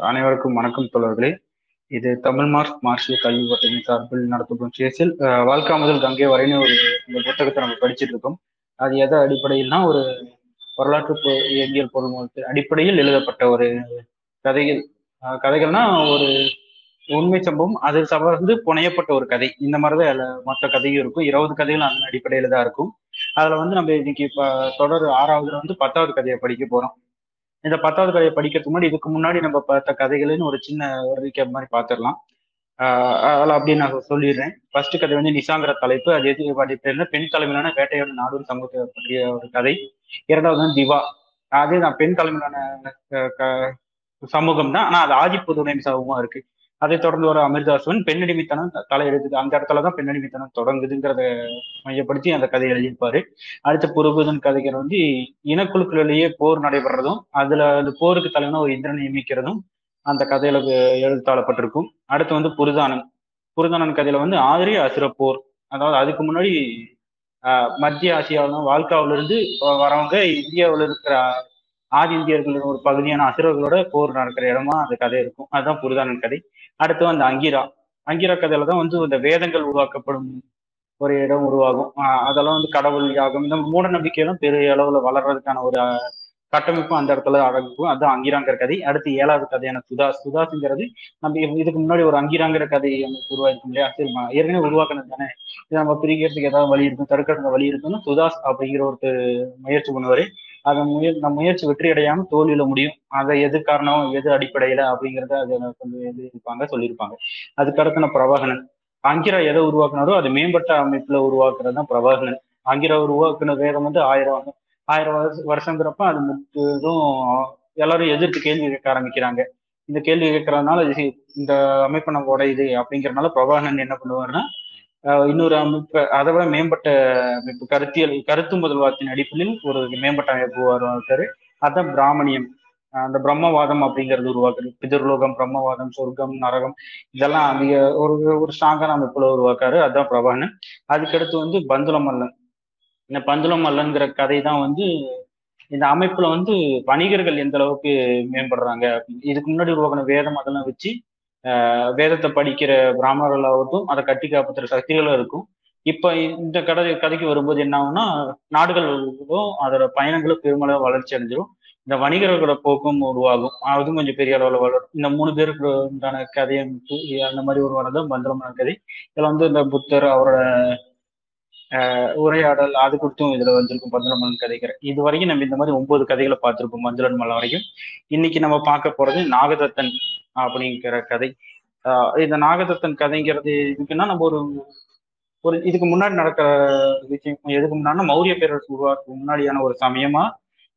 அனைவருக்கும் வணக்கம் தோழர்களே. இது தமிழ் மார்க் மார்ஷிய கல்வி வட்டத்தின் சார்பில் நடத்தப்படும் சேசில் வாழ்க்கா முதல் கங்கை வரைன்னு ஒரு இந்த புத்தகத்தை நம்ம படிச்சுட்டு இருக்கோம். அது எதை அடிப்படையில்னா ஒரு வரலாற்று பொ- இயங்கியல் பொருள் அடிப்படையில் எழுதப்பட்ட ஒரு கதைகள். கதைகள்னா ஒரு உண்மை சம்பவம் அது சமர்ந்து புனையப்பட்ட ஒரு கதை. இந்த மாதிரிதான் எல்லா மொத்த கதையும் இருக்கும். இருபது கதைகள் அதன் அடிப்படையில தான் இருக்கும். அதுல வந்து நம்ம இன்னைக்கு இப்ப தொடர் ஆறாவதுல வந்து பத்தாவது கதையை படிக்க போறோம். இந்த பத்தாவது கதையை படிக்கிறதுக்கு முன்னாடி இதுக்கு முன்னாடி நம்ம பார்த்த கதைகள்னு ஒரு சின்ன ஒரு recap மாதிரி பார்த்துடலாம். அதில் அப்படி நான் சொல்லிடுறேன். ஃபர்ஸ்ட் கதை வந்து நிசாங்கிற தலைப்பு. அது எது பாட்டி பெண் தலைமையிலான வேட்டையோட நாடூர் சமூகத்தை பற்றிய ஒரு கதை. இரண்டாவது வந்து திவா. அதே தான் பெண் தலைமையிலான க- சமூகம் தான் ஆனால் அது ஆதி சமூகமாக இருக்குது இருக்கு. அதை தொடர்ந்து ஒரு அமிர்தாசுவன் பெண்ணடிமைத்தனம் த- அந்த இடத்துல தான் பெண்ணடிமைத்தனம் தொடங்குதுங்கிறத மையப்படுத்தி அந்த கதையை எழுதியிருப்பாரு. அடுத்த புரபூதன் கதைகள் வந்து இனக்குழுக்களிலேயே போர் நடைபெறதும் அதுல அந்த போருக்கு தலைவனா ஒரு இந்திரனை நியமிக்கிறதும் அந்த கதையில எழுத்தாளப்பட்டிருக்கும். அடுத்து வந்து புருதானன். புருதானன் கதையில வந்து ஆதிரி அசுர போர். அதாவது அதுக்கு முன்னாடி ஆஹ், மத்திய ஆசியாவிலும் வால்காவில இருந்து வரவங்க இந்தியாவில் இருக்கிற ஆதி இந்தியர்களின் ஒரு பகுதியான அசுரர்களோட போர் நடக்கிற இடமா அந்த கதை இருக்கும். அதுதான் புருதானன் கதை. அடுத்து அந்த அங்கிரா. அங்கிரா கதையில தான் வந்து இந்த வேதங்கள் உருவாக்கப்படும் ஒரு இடம் உருவாகும். அதெல்லாம் வந்து கடவுள் யாகம் இந்த மூட நம்பிக்கையெல்லாம் பெரிய அளவுல வளர்றதுக்கான ஒரு கட்டமைப்பும் அந்த இடத்துல அடங்கும். அதுதான் அங்கிராங்கிற கதை. அடுத்து ஏழாவது கதையான சுதாஸ் சுதாஸ்ங்கிறது நம்ம இதுக்கு முன்னாடி ஒரு அங்கிராங்கிற கதை நமக்கு உருவாயிருக்கும் இல்லையா? சரி ஏற்கனவே உருவாக்குனது தானே. இது நம்ம பிரிக்கிறதுக்கு ஏதாவது வழி இருக்கும் தடுக்கிறதுக்கு வழி இருக்குன்னு சுதாஸ் அப்படிங்கிற ஒருத்தர் முயற்சி பண்ணுவாரு. அதை முய நம்ம முயற்சி வெற்றி அடையாம தோல்வியில முடியும். அதை எது காரணம் எது அடிப்படையில அப்படிங்கறத அதை கொஞ்சம் எழுதியிருப்பாங்க சொல்லியிருப்பாங்க. அதுக்கடுத்தன பிரபாகரன் ஆங்கிரா எதை உருவாக்குனாரோ அது மேம்பட்ட அமைப்புல உருவாக்குறது தான் பிரபாகரன் ஆங்கிரா உருவாக்குன வேதம் வந்து ஆயிரம் ஆயிரம் வருஷம் வருஷங்கிறப்ப அது முழுவதும் எல்லாரும் எதிர்த்து கேள்வி கேட்க ஆரம்பிக்கிறாங்க. இந்த கேள்வி கேட்கறதுனால இந்த அமைப்பு நம்ம உடையுது அப்படிங்கறதுனால பிரபாகரன் என்ன பண்ணுவாருன்னா இன்னொரு அமைப்பு அதை விட மேம்பட்ட அமைப்பு கருத்தியல் கருத்து முதல்வாதத்தின் அடிப்படையில் ஒரு மேம்பட்ட அமைப்பு உருவாக்குறாரு. அதான் பிராமணியம். அந்த பிரம்மவாதம் அப்படிங்கிறது உருவாக்குறது பிதர்லோகம் பிரம்மவாதம் சொர்க்கம் நரகம் இதெல்லாம் அதிக ஒரு ஒரு ஸ்ட்ராங்கான அமைப்புல உருவாக்காரு அதான் பிரபாகரன். அதுக்கடுத்து வந்து பந்துல மல்லன். இந்த பந்துல மல்லன்கிற கதை தான் வந்து இந்த அமைப்புல வந்து வணிகர்கள் எந்த அளவுக்கு மேம்படுறாங்க இதுக்கு முன்னாடி உருவாக்கின வேதம் அதெல்லாம் வச்சு வேதத்தை படிக்கிற பிராமணர்களாகட்டும் அதை கட்டி காப்பாற்றுற சக்திகளும் இருக்கும். இப்ப இந்த கதை கதைக்கு வரும்போது என்ன ஆகும்னா நாடுகளும் அதோட பயணங்களும் பெருமளவு வளர்ச்சி அடைஞ்சிரும். இந்த வணிகர்களோட போக்கும் உருவாகும். அதுவும் கொஞ்சம் பெரிய அளவில் வளரும். இந்த மூணு பேருக்கு உண்டான கதையை அந்த மாதிரி ஒரு வரதான் பந்திரமான கதை. இதுல வந்து இந்த புத்தர் அவரோட உரையாடல் அது குறித்தும் இதுல வந்திருக்கும் பந்திரமலன் கதைகள். இது வரைக்கும் நம்ம இந்த மாதிரி ஒன்பது கதைகளை பார்த்திருப்போம் மஞ்சளன் மலை வரைக்கும். இன்னைக்கு நம்ம பார்க்க போறது நாகதத்தன் அப்படிங்கிற கதை. இந்த நாகதத்தன் கதைங்கிறது இதுக்குன்னா நம்ம ஒரு ஒரு இதுக்கு முன்னாடி நடக்கிற விஷயம் எதுக்கு முன்னாடி மௌரிய பேரரசு உருவாக்கு முன்னாடியான ஒரு சமயமா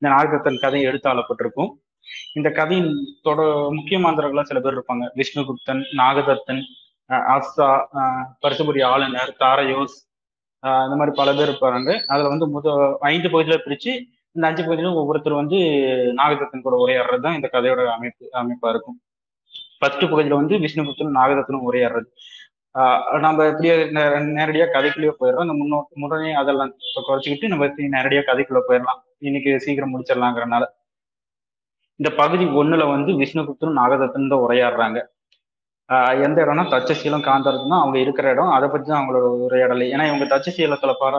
இந்த நாகதத்தன் கதை எடுத்தாளப்பட்டிருக்கும் இந்த கதையின் தொட முக்கிய சில பேர் இருப்பாங்க. விஷ்ணுகுப்தன் நாகதத்தன் அஸ்தா பரிசுபுரி ஆளுநர் தாரயோஸ் அந்த மாதிரி பல பேர் இருப்பாங்க. அதுல வந்து முத ஐந்து பகுதியில பிரிச்சு இந்த அஞ்சு பகுதியிலும் ஒவ்வொருத்தர் வந்து நாகதத்தன் கூட உரையாடுறது தான் இந்த கதையோட அமைப்பு அமைப்பா இருக்கும். ஃபர்ஸ்ட் பகுதியில வந்து விஷ்ணுகுப்தனும் நாகதத்தனும் உரையாடுறது. ஆஹ் நம்ம இப்படியே நே- நேரடியா கதைக்குள்ளேயே போயிடுறோம். இந்த முன்னோ முன்னே அதெல்லாம் குறைச்சிக்கிட்டு நம்ம நேரடியா கதைக்குள்ள போயிடலாம். இன்னைக்கு சீக்கிரம் முடிச்சிடலாங்கிறனால. இந்த பகுதி ஒண்ணுல வந்து விஷ்ணுகுப்தனும் நாகதத்தனும் தான் உரையாடுறாங்க. எந்த இடம்னா தச்சசீலம் காந்தாரத்துனா அவங்க இருக்கிற இடம். அதை பத்தி தான் அவங்களோட உரையாடலை. ஏன்னா இவங்க தட்சசீலத்துல பர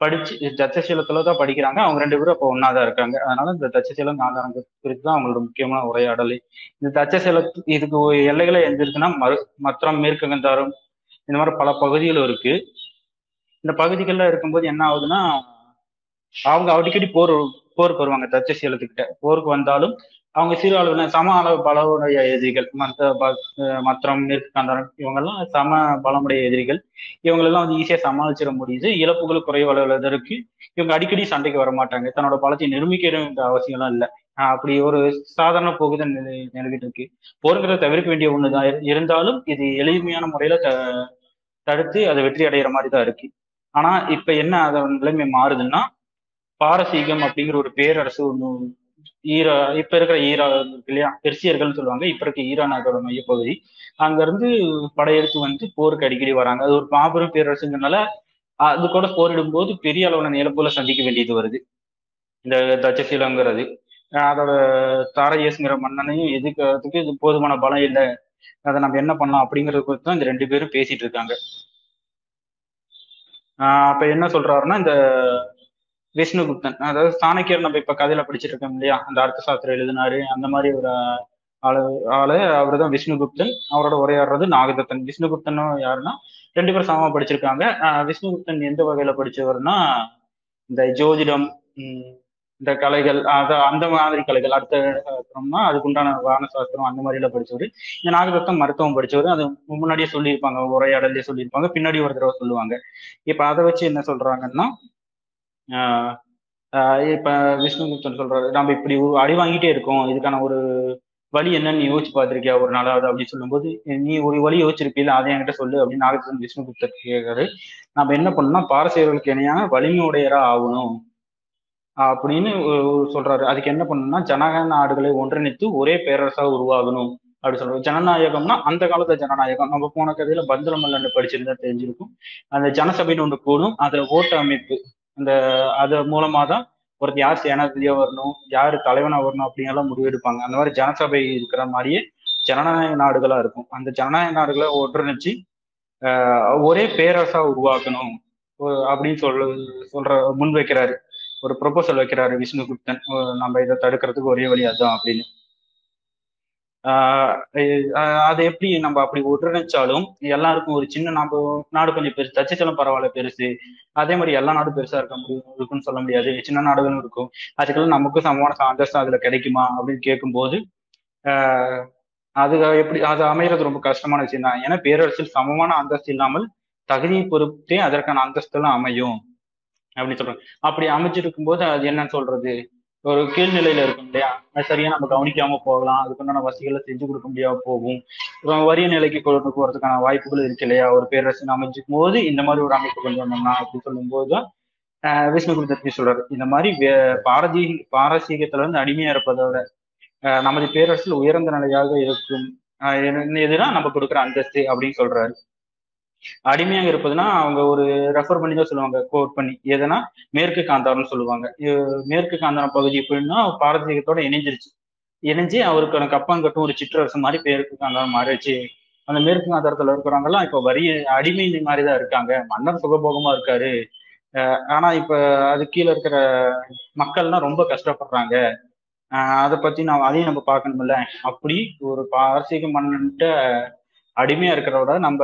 படிச்சு தட்சசீலத்துல தான் படிக்கிறாங்க. அவங்க ரெண்டு பேரும் அப்போ ஒன்னா தான் இருக்காங்க. அதனால இந்த தச்சசீலம் காந்தாரம் குறித்து தான் அவங்களோட முக்கியமான உரையாடலை. இந்த தச்சசீல இதுக்கு எல்லைகளை எந்திருக்குன்னா எங்க இருக்குன்னா மறு மற்றம் மேற்கு கந்தாரம் இந்த மாதிரி பல பகுதிகளும் இருக்கு. இந்த பகுதிகளில் இருக்கும்போது என்ன ஆகுதுன்னா அவங்க அடிக்கடி போர் போருக்கு வருவாங்க தச்சசீலத்துக்கிட்ட. போருக்கு வந்தாலும் அவங்க சிறு அளவுல சம அளவு பலவுடைய எதிரிகள் மற்ற ப- மற்றம் மேற்கு இவங்கெல்லாம் சம பலமுடைய எதிரிகள். இவங்களெல்லாம் வந்து ஈஸியா சமாளிச்சிட முடியுது. இழப்புகள் குறைவதற்கு இவங்க அடிக்கடி சண்டைக்கு வர மாட்டாங்க. தன்னோட பலத்தை நிரூபிக்கிற வேண்டிய அவசியம்லாம் இல்லை. அப்படி ஒரு சாதாரண போகுது நிலை- நிலவிட்டு இருக்கு. போருங்கிறத தவிர்க்க வேண்டிய ஒண்ணுதான் இருந்தாலும் இது எளிமையான முறையில த தடுத்து அதை வெற்றி அடைகிற மாதிரி தான் இருக்கு. ஆனா இப்ப என்ன அதன் நிலைமை மாறுதுன்னா பாரசீகம் அப்படிங்கிற ஒரு பேரரசு ஒன்று ஈரா இப்ப இருக்கிற ஈரா இருக்கு இல்லையா? பெர்சியர்கள் சொல்லுவாங்க. இப்ப இருக்க ஈரான் அதோட மையப்பகுதி. அங்க இருந்து படையெடுத்து வந்து போருக்கு அடிக்கடி வராங்க. அது ஒரு மாபெரும் பேரரசுங்கிறனால அது கூட போரிடும் போது பெரிய அளவான இழப்புகளை சந்திக்க வேண்டியது வருது. இந்த தச்சசீலங்கிறது அதோட தாரையேசுங்கிற மன்னனையும் எதுக்கிறதுக்கு இது போதுமான பலம் இல்லை. அதை நம்ம என்ன பண்ணலாம் அப்படிங்கறது குறித்து தான் இந்த ரெண்டு பேரும் பேசிட்டு இருக்காங்க. அப்ப என்ன சொல்றாருன்னா இந்த விஷ்ணுகுப்தன். அதாவது சாணக்கியர் நம்ம இப்ப கதையில படிச்சிட்டு இருக்கோம் இல்லையா? அந்த அர்த்த சாஸ்திரம் எழுதினாரு. அந்த மாதிரி ஒரு ஆளு ஆளு அவர் தான் விஷ்ணுகுப்தன். அவரோட உரையாடுறது நாகதத்தன். விஷ்ணுகுப்தனும் யாருன்னா ரெண்டு பேரும் சமமா படிச்சிருக்காங்க. விஷ்ணுகுப்தன் எந்த வகையில படிச்சவர்னா இந்த ஜோதிடம் இந்த கலைகள் அத அந்த மாதிரி கலைகள் அடுத்த அப்புறம்னா அதுக்குண்டான வான சாஸ்திரம் அந்த மாதிரி எல்லாம் படிச்சவர். இந்த நாகதத்தம் மருத்துவம் படிச்சவர். அது முன்னாடியே சொல்லியிருப்பாங்க உரையாடலே சொல்லியிருப்பாங்க. பின்னாடி ஒரு தடவை சொல்லுவாங்க. இப்ப அதை வச்சு என்ன சொல்றாங்கன்னா இப்ப விஷ்ணுகுப்தன் சொல்றாரு நம்ம இப்படி அடி வாங்கிட்டே இருக்கோம். இதுக்கான ஒரு வழி என்னன்னு யோசிச்சு பார்த்திருக்கியா? ஒரு நாளாவது அப்படின்னு சொல்லும்போது நீ ஒரு வழி யோசிச்சிருப்பீல அதை என்கிட்ட சொல்லு அப்படின்னு நாகதன் விஷ்ணுகுப்தர் கேட்காரு நம்ம என்ன பண்ணோம்னா பாரசீகர்களுக்கு இணையான வலிமையுடையரா ஆகணும் அப்படின்னு சொல்றாரு. அதுக்கு என்ன பண்ணணும்னா ஜனநாயக நாடுகளை ஒன்றிணைத்து ஒரே பேரரசா உருவாகணும் அப்படி சொல்றாரு. ஜனநாயகம்னா அந்த காலத்து ஜனநாயகம். நம்ம போன கதையில பந்திரமல்லன்னு படிச்சிருந்தா தெரிஞ்சிருக்கும். அந்த ஜனசபைன்னு ஒன்று கூடும் அதுல ஓட்டு அமைப்பு. அந்த அது மூலமா தான் ஒருத்தர் யார் சேனாதிபதியா வரணும் யார் தலைவனா வரணும் அப்படிங்கெல்லாம் முடிவெடுப்பாங்க அந்த மாதிரி ஜனசபை இருக்கிற மாதிரியே ஜனநாயக நாடுகளா இருக்கும். அந்த ஜனநாயக நாடுகளை ஒன்றிணைச்சு ஒரே பேரரசா உருவாக்கணும். அப்படின்னு சொல்ல சொல்ற முன் வைக்கிறாரு ஒரு ப்ரொபோசல் வைக்கிறாரு விஷ்ணுகுப்தன். நம்ம இதை தடுக்கிறதுக்கு ஒரே வழி அதுதான் அப்படின்னு. அதை எப்படி நம்ம அப்படி ஒன்றிணைச்சாலும் எல்லாருக்கும் ஒரு சின்ன நம்ம நாடு கொஞ்சம் பெருசு தச்சுச்சலம் பரவாயில்ல பெருசு. அதே மாதிரி எல்லா நாடும் பெருசா இருக்க முடியும் இருக்குன்னு சொல்ல முடியாது. சின்ன நாடுகளும் இருக்கும். அதுக்கெல்லாம் நமக்கும் சமமான அந்தஸ்தம் அதுல கிடைக்குமா அப்படின்னு கேட்கும்போது ஆஹ் அது எப்படி அது அமைகிறது ரொம்ப கஷ்டமான விஷயம் தான். ஏன்னா பேரரசில் சமமான அந்தஸ்து இல்லாமல் தகுதியை பொறுத்தே அதற்கான அந்தஸ்தெல்லாம் அமையும் அப்படின்னு சொல்றாங்க. அப்படி அமைச்சிருக்கும் போது அது என்னன்னு சொல்றது? ஒரு கீழ்நிலையில இருக்கும் இல்லையா? அது சரியா நம்ம கவனிக்காம போகலாம். அதுக்குண்டான வசதிகளை செஞ்சு கொடுக்க முடியாம போகும். அப்புறம் வரிய நிலைக்கு கொண்டு போறதுக்கான வாய்ப்புகள் இருக்கு இல்லையா? ஒரு பேரரசு அமைச்சிக்கும் போது இந்த மாதிரி ஒரு அமைப்பு கொண்டு வந்தோம்னா அப்படின்னு சொல்லும்போது தான் ஆஹ் விஷ்ணுகுப்தர் சொல்றாரு. இந்த மாதிரி வே- பாரதி பாரசீகத்துல இருந்து அடிமையா இருப்பதோட நமது பேரரசில் உயர்ந்த நிலையாக இருக்கும். எதுனா நம்ம கொடுக்குற அந்தஸ்து அப்படின்னு சொல்றாரு. அடிமையாக இருப்பதுன்னா அவங்க ஒரு ரெஃபர் பண்ணி தான் சொல்லுவாங்க கோட் பண்ணி. எதனா மேற்கு காந்தாரம்னு சொல்லுவாங்க. மேற்கு காந்தாரம் பகுதி எப்படின்னா பாரசீகத்தோட இணைஞ்சிருச்சு. இணைஞ்சு அவருக்கான கப்பாங்கட்டும் ஒரு சிற்றரசு மாதிரி மேற்கு காந்தாரம் மாறிடுச்சு. அந்த மேற்கு காந்தாரத்துல இருக்கிறவங்கலாம் இப்ப வரிய அடிமை மாதிரி தான் இருக்காங்க. மன்னர் சுகபோகமா இருக்காரு. ஆனா இப்ப அது கீழே இருக்கிற மக்கள்லாம் ரொம்ப கஷ்டப்படுறாங்க. ஆஹ் அதை பத்தி நான் அதையும் நம்ம பார்க்கணும்ல அப்படி ஒரு பாரசீக மன்னன்ட்ட அடிமையா இருக்கிறத நம்ம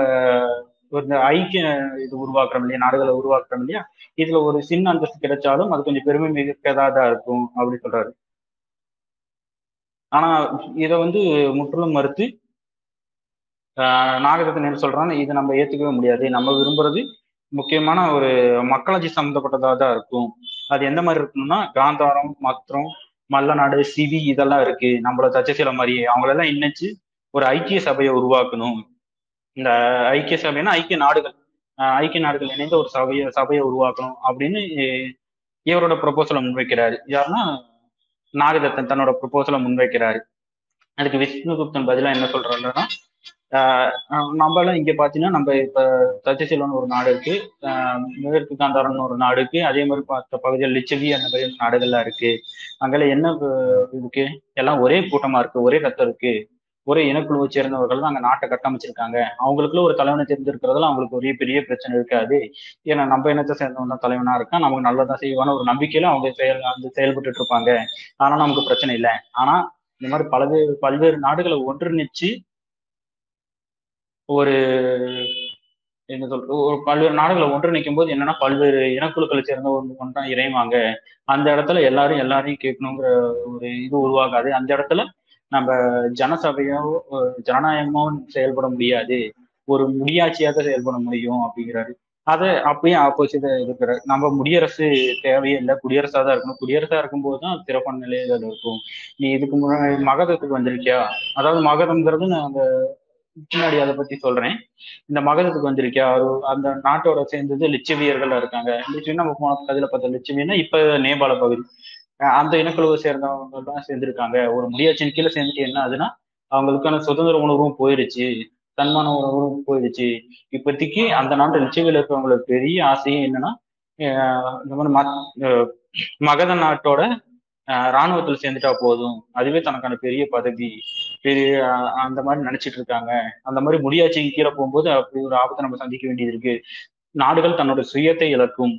ஒரு இந்த ஐக்கிய இது உருவாக்குறோம் இல்லையா? நாடுகளை உருவாக்குறோம் இல்லையா? இதுல ஒரு சின்ன அந்தஸ்து கிடைச்சாலும் அது கொஞ்சம் பெருமை மிக்கதா தான் இருக்கும் அப்படி சொல்றாரு. ஆனா இதை வந்து முற்றிலும் மறுத்து ஆஹ் என்ன சொல்றாங்க இதை நம்ம ஏத்துக்கவே முடியாது. நம்ம விரும்புறது முக்கியமான ஒரு மக்களாட்சி சம்மந்தப்பட்டதாக தான் இருக்கும். அது எந்த மாதிரி இருக்கணும்னா காந்தாரம் மத்திரம் மல்லநாடு சிவி இதெல்லாம் இருக்கு. நம்மள தச்சசீல மாதிரியே. அவங்களெல்லாம் இணைச்சு ஒரு ஐக்கிய சபையை உருவாக்கணும். இந்த ஐக்கிய சபைனா ஐக்கிய நாடுகள் ஐக்கிய நாடுகள் இணைந்த ஒரு சபையை சபையை உருவாக்கணும் அப்படின்னு இவரோட ப்ரொபோசலை முன்வைக்கிறாரு. யாருன்னா நாகதத்தன் தன்னோட ப்ரொபோசலை முன்வைக்கிறாரு. அதுக்கு விஷ்ணுகுப்தன் பதிலாக என்ன சொல்றாருன்னா நம்மளாம் இங்க பாத்தீங்கன்னா நம்ம இப்ப தச்சசீலம்னு ஒரு நாடு இருக்கு மேற்கு காந்தாரம்னு ஒரு நாடு இருக்கு அதே மாதிரி பார்த்த பகுதியில் லிச்சவி அந்த மாதிரி நாடுகள்லாம் இருக்கு. அங்கெல்லாம் என்ன இருக்கு? எல்லாம் ஒரே கூட்டமா இருக்கு ஒரே ரத்தம் இருக்கு. ஒரே இனக்குழுவை சேர்ந்தவர்கள் தான் அங்க நாட்டை கட்டமைச்சிருக்காங்க. அவங்களுக்குள்ள ஒரு தலைவனை தேர்ந்தெடுக்கிறதுல அவங்களுக்கு ஒரே பெரிய பிரச்சனை இருக்காது. ஏன்னா நம்ம இனத்தை சேர்ந்தவன் தான் தலைவனா இருக்கான். நமக்கு நல்லதான் செய்வான ஒரு நம்பிக்கையில அவங்க செயல் வந்து செயல்பட்டு இருப்பாங்க. ஆனா நமக்கு பிரச்சனை இல்லை. ஆனா இந்த மாதிரி பல்வேறு பல்வேறு நாடுகளை ஒன்றிணைச்சு ஒரு என்ன சொல்ற ஒரு பல்வேறு நாடுகளை ஒன்றிணைக்கும் போது என்னன்னா பல்வேறு இனக்குழுக்களை சேர்ந்த ஒன்று ஒன்றா இறைவாங்க. அந்த இடத்துல எல்லாரும் எல்லாரையும் கேட்கணுங்கிற ஒரு இது உருவாகாது. அந்த இடத்துல நம்ம ஜனசபையோ ஜனநாயகமோ செயல்பட முடியாது. ஒரு முடியாட்சியாக செயல்பட முடியும் அப்படிங்கிறாரு. அதை அப்படியே ஆப்போசிட்டா இருக்கிறார் நம்ம முடியரசு தேவையே இல்லை குடியரசா தான் இருக்கணும். குடியரசா இருக்கும்போது தான் சிறப்பான நிலையில இருக்கும். நீ இதுக்கு முன்னாடி மகதத்துக்கு வந்திருக்கியா? அதாவது மகதம்ங்கிறது நான் அந்த பின்னாடி அதை பத்தி சொல்றேன். இந்த மகதத்துக்கு வந்திருக்கியா? ஒரு அந்த நாட்டோட சேர்ந்தது லிச்சவியர்கள் இருக்காங்க. லிச்சவி நம்ம போன பார்த்தா பார்த்த இப்ப நேபாள பகுதி. அந்த இனக்குழுவை சேர்ந்தவங்க தான் சேர்ந்திருக்காங்க. ஒரு முடியாட்சியின் கீழே சேர்ந்துட்டு என்ன ஆகுதுன்னா அவங்களுக்கான சுதந்திர உணர்வும் போயிருச்சு தன்மான உணர்வும் போயிடுச்சு. இப்போதைக்கு அந்த நாட்டு லிச்சவியில் இருக்கிறவங்களுக்கு பெரிய ஆசையும் என்னன்னா இந்த மாதிரி மகத நாட்டோட ஆஹ் சேர்ந்துட்டா போதும். அதுவே தனக்கான பெரிய பதவி பெரிய அந்த மாதிரி நினைச்சிட்டு இருக்காங்க. அந்த மாதிரி முடியாட்சிக்கு கீழே போகும்போது அப்படி ஒரு ஆபத்தை நம்ம சந்திக்க வேண்டியது இருக்கு. நாடுகள் தன்னோட சுயத்தை இழக்கும்.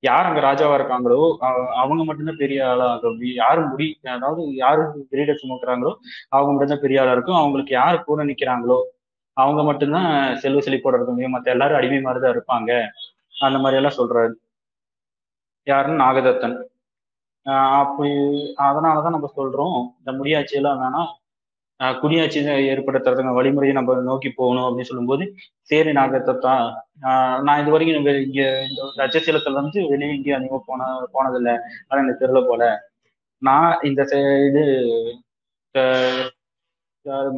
யார் அங்க ராஜாவா இருக்காங்களோ அவங்க மட்டும்தான் பெரிய ஆளா ஆகும் யாரு முடி அதாவது யாரு கிரீட சுமக்குறாங்களோ அவங்க மட்டும்தான் பெரிய ஆளா இருக்கும். அவங்களுக்கு யார் கூட நிக்கிறாங்களோ அவங்க மட்டும்தான் செல்வ செழிப்போட இருக்க முடியும் மத்த எல்லாரும் அடிமை மாதிரிதான் இருப்பாங்க. அந்த மாதிரி எல்லாம் சொல்றாரு. யாருன்னு நாகதத்தன். ஆஹ் அப்படி அதனாலதான் நம்ம சொல்றோம். இந்த முடியாட்சி எல்லாம் வேணாம். குடியாட்சி ஏற்படுத்துறதுக்கு வழிமுறையை நம்ம நோக்கி போகணும் அப்படின்னு சொல்லும்போது சேரி நாகதத்தா தான். நான் இது வரைக்கும் இங்க இந்த ரஜசீலத்துல வந்து வெளியே எங்கேயும் அதிகமாக போன போனதில்லை. ஆனால் எனக்கு தெருல போல. நான் இந்த இது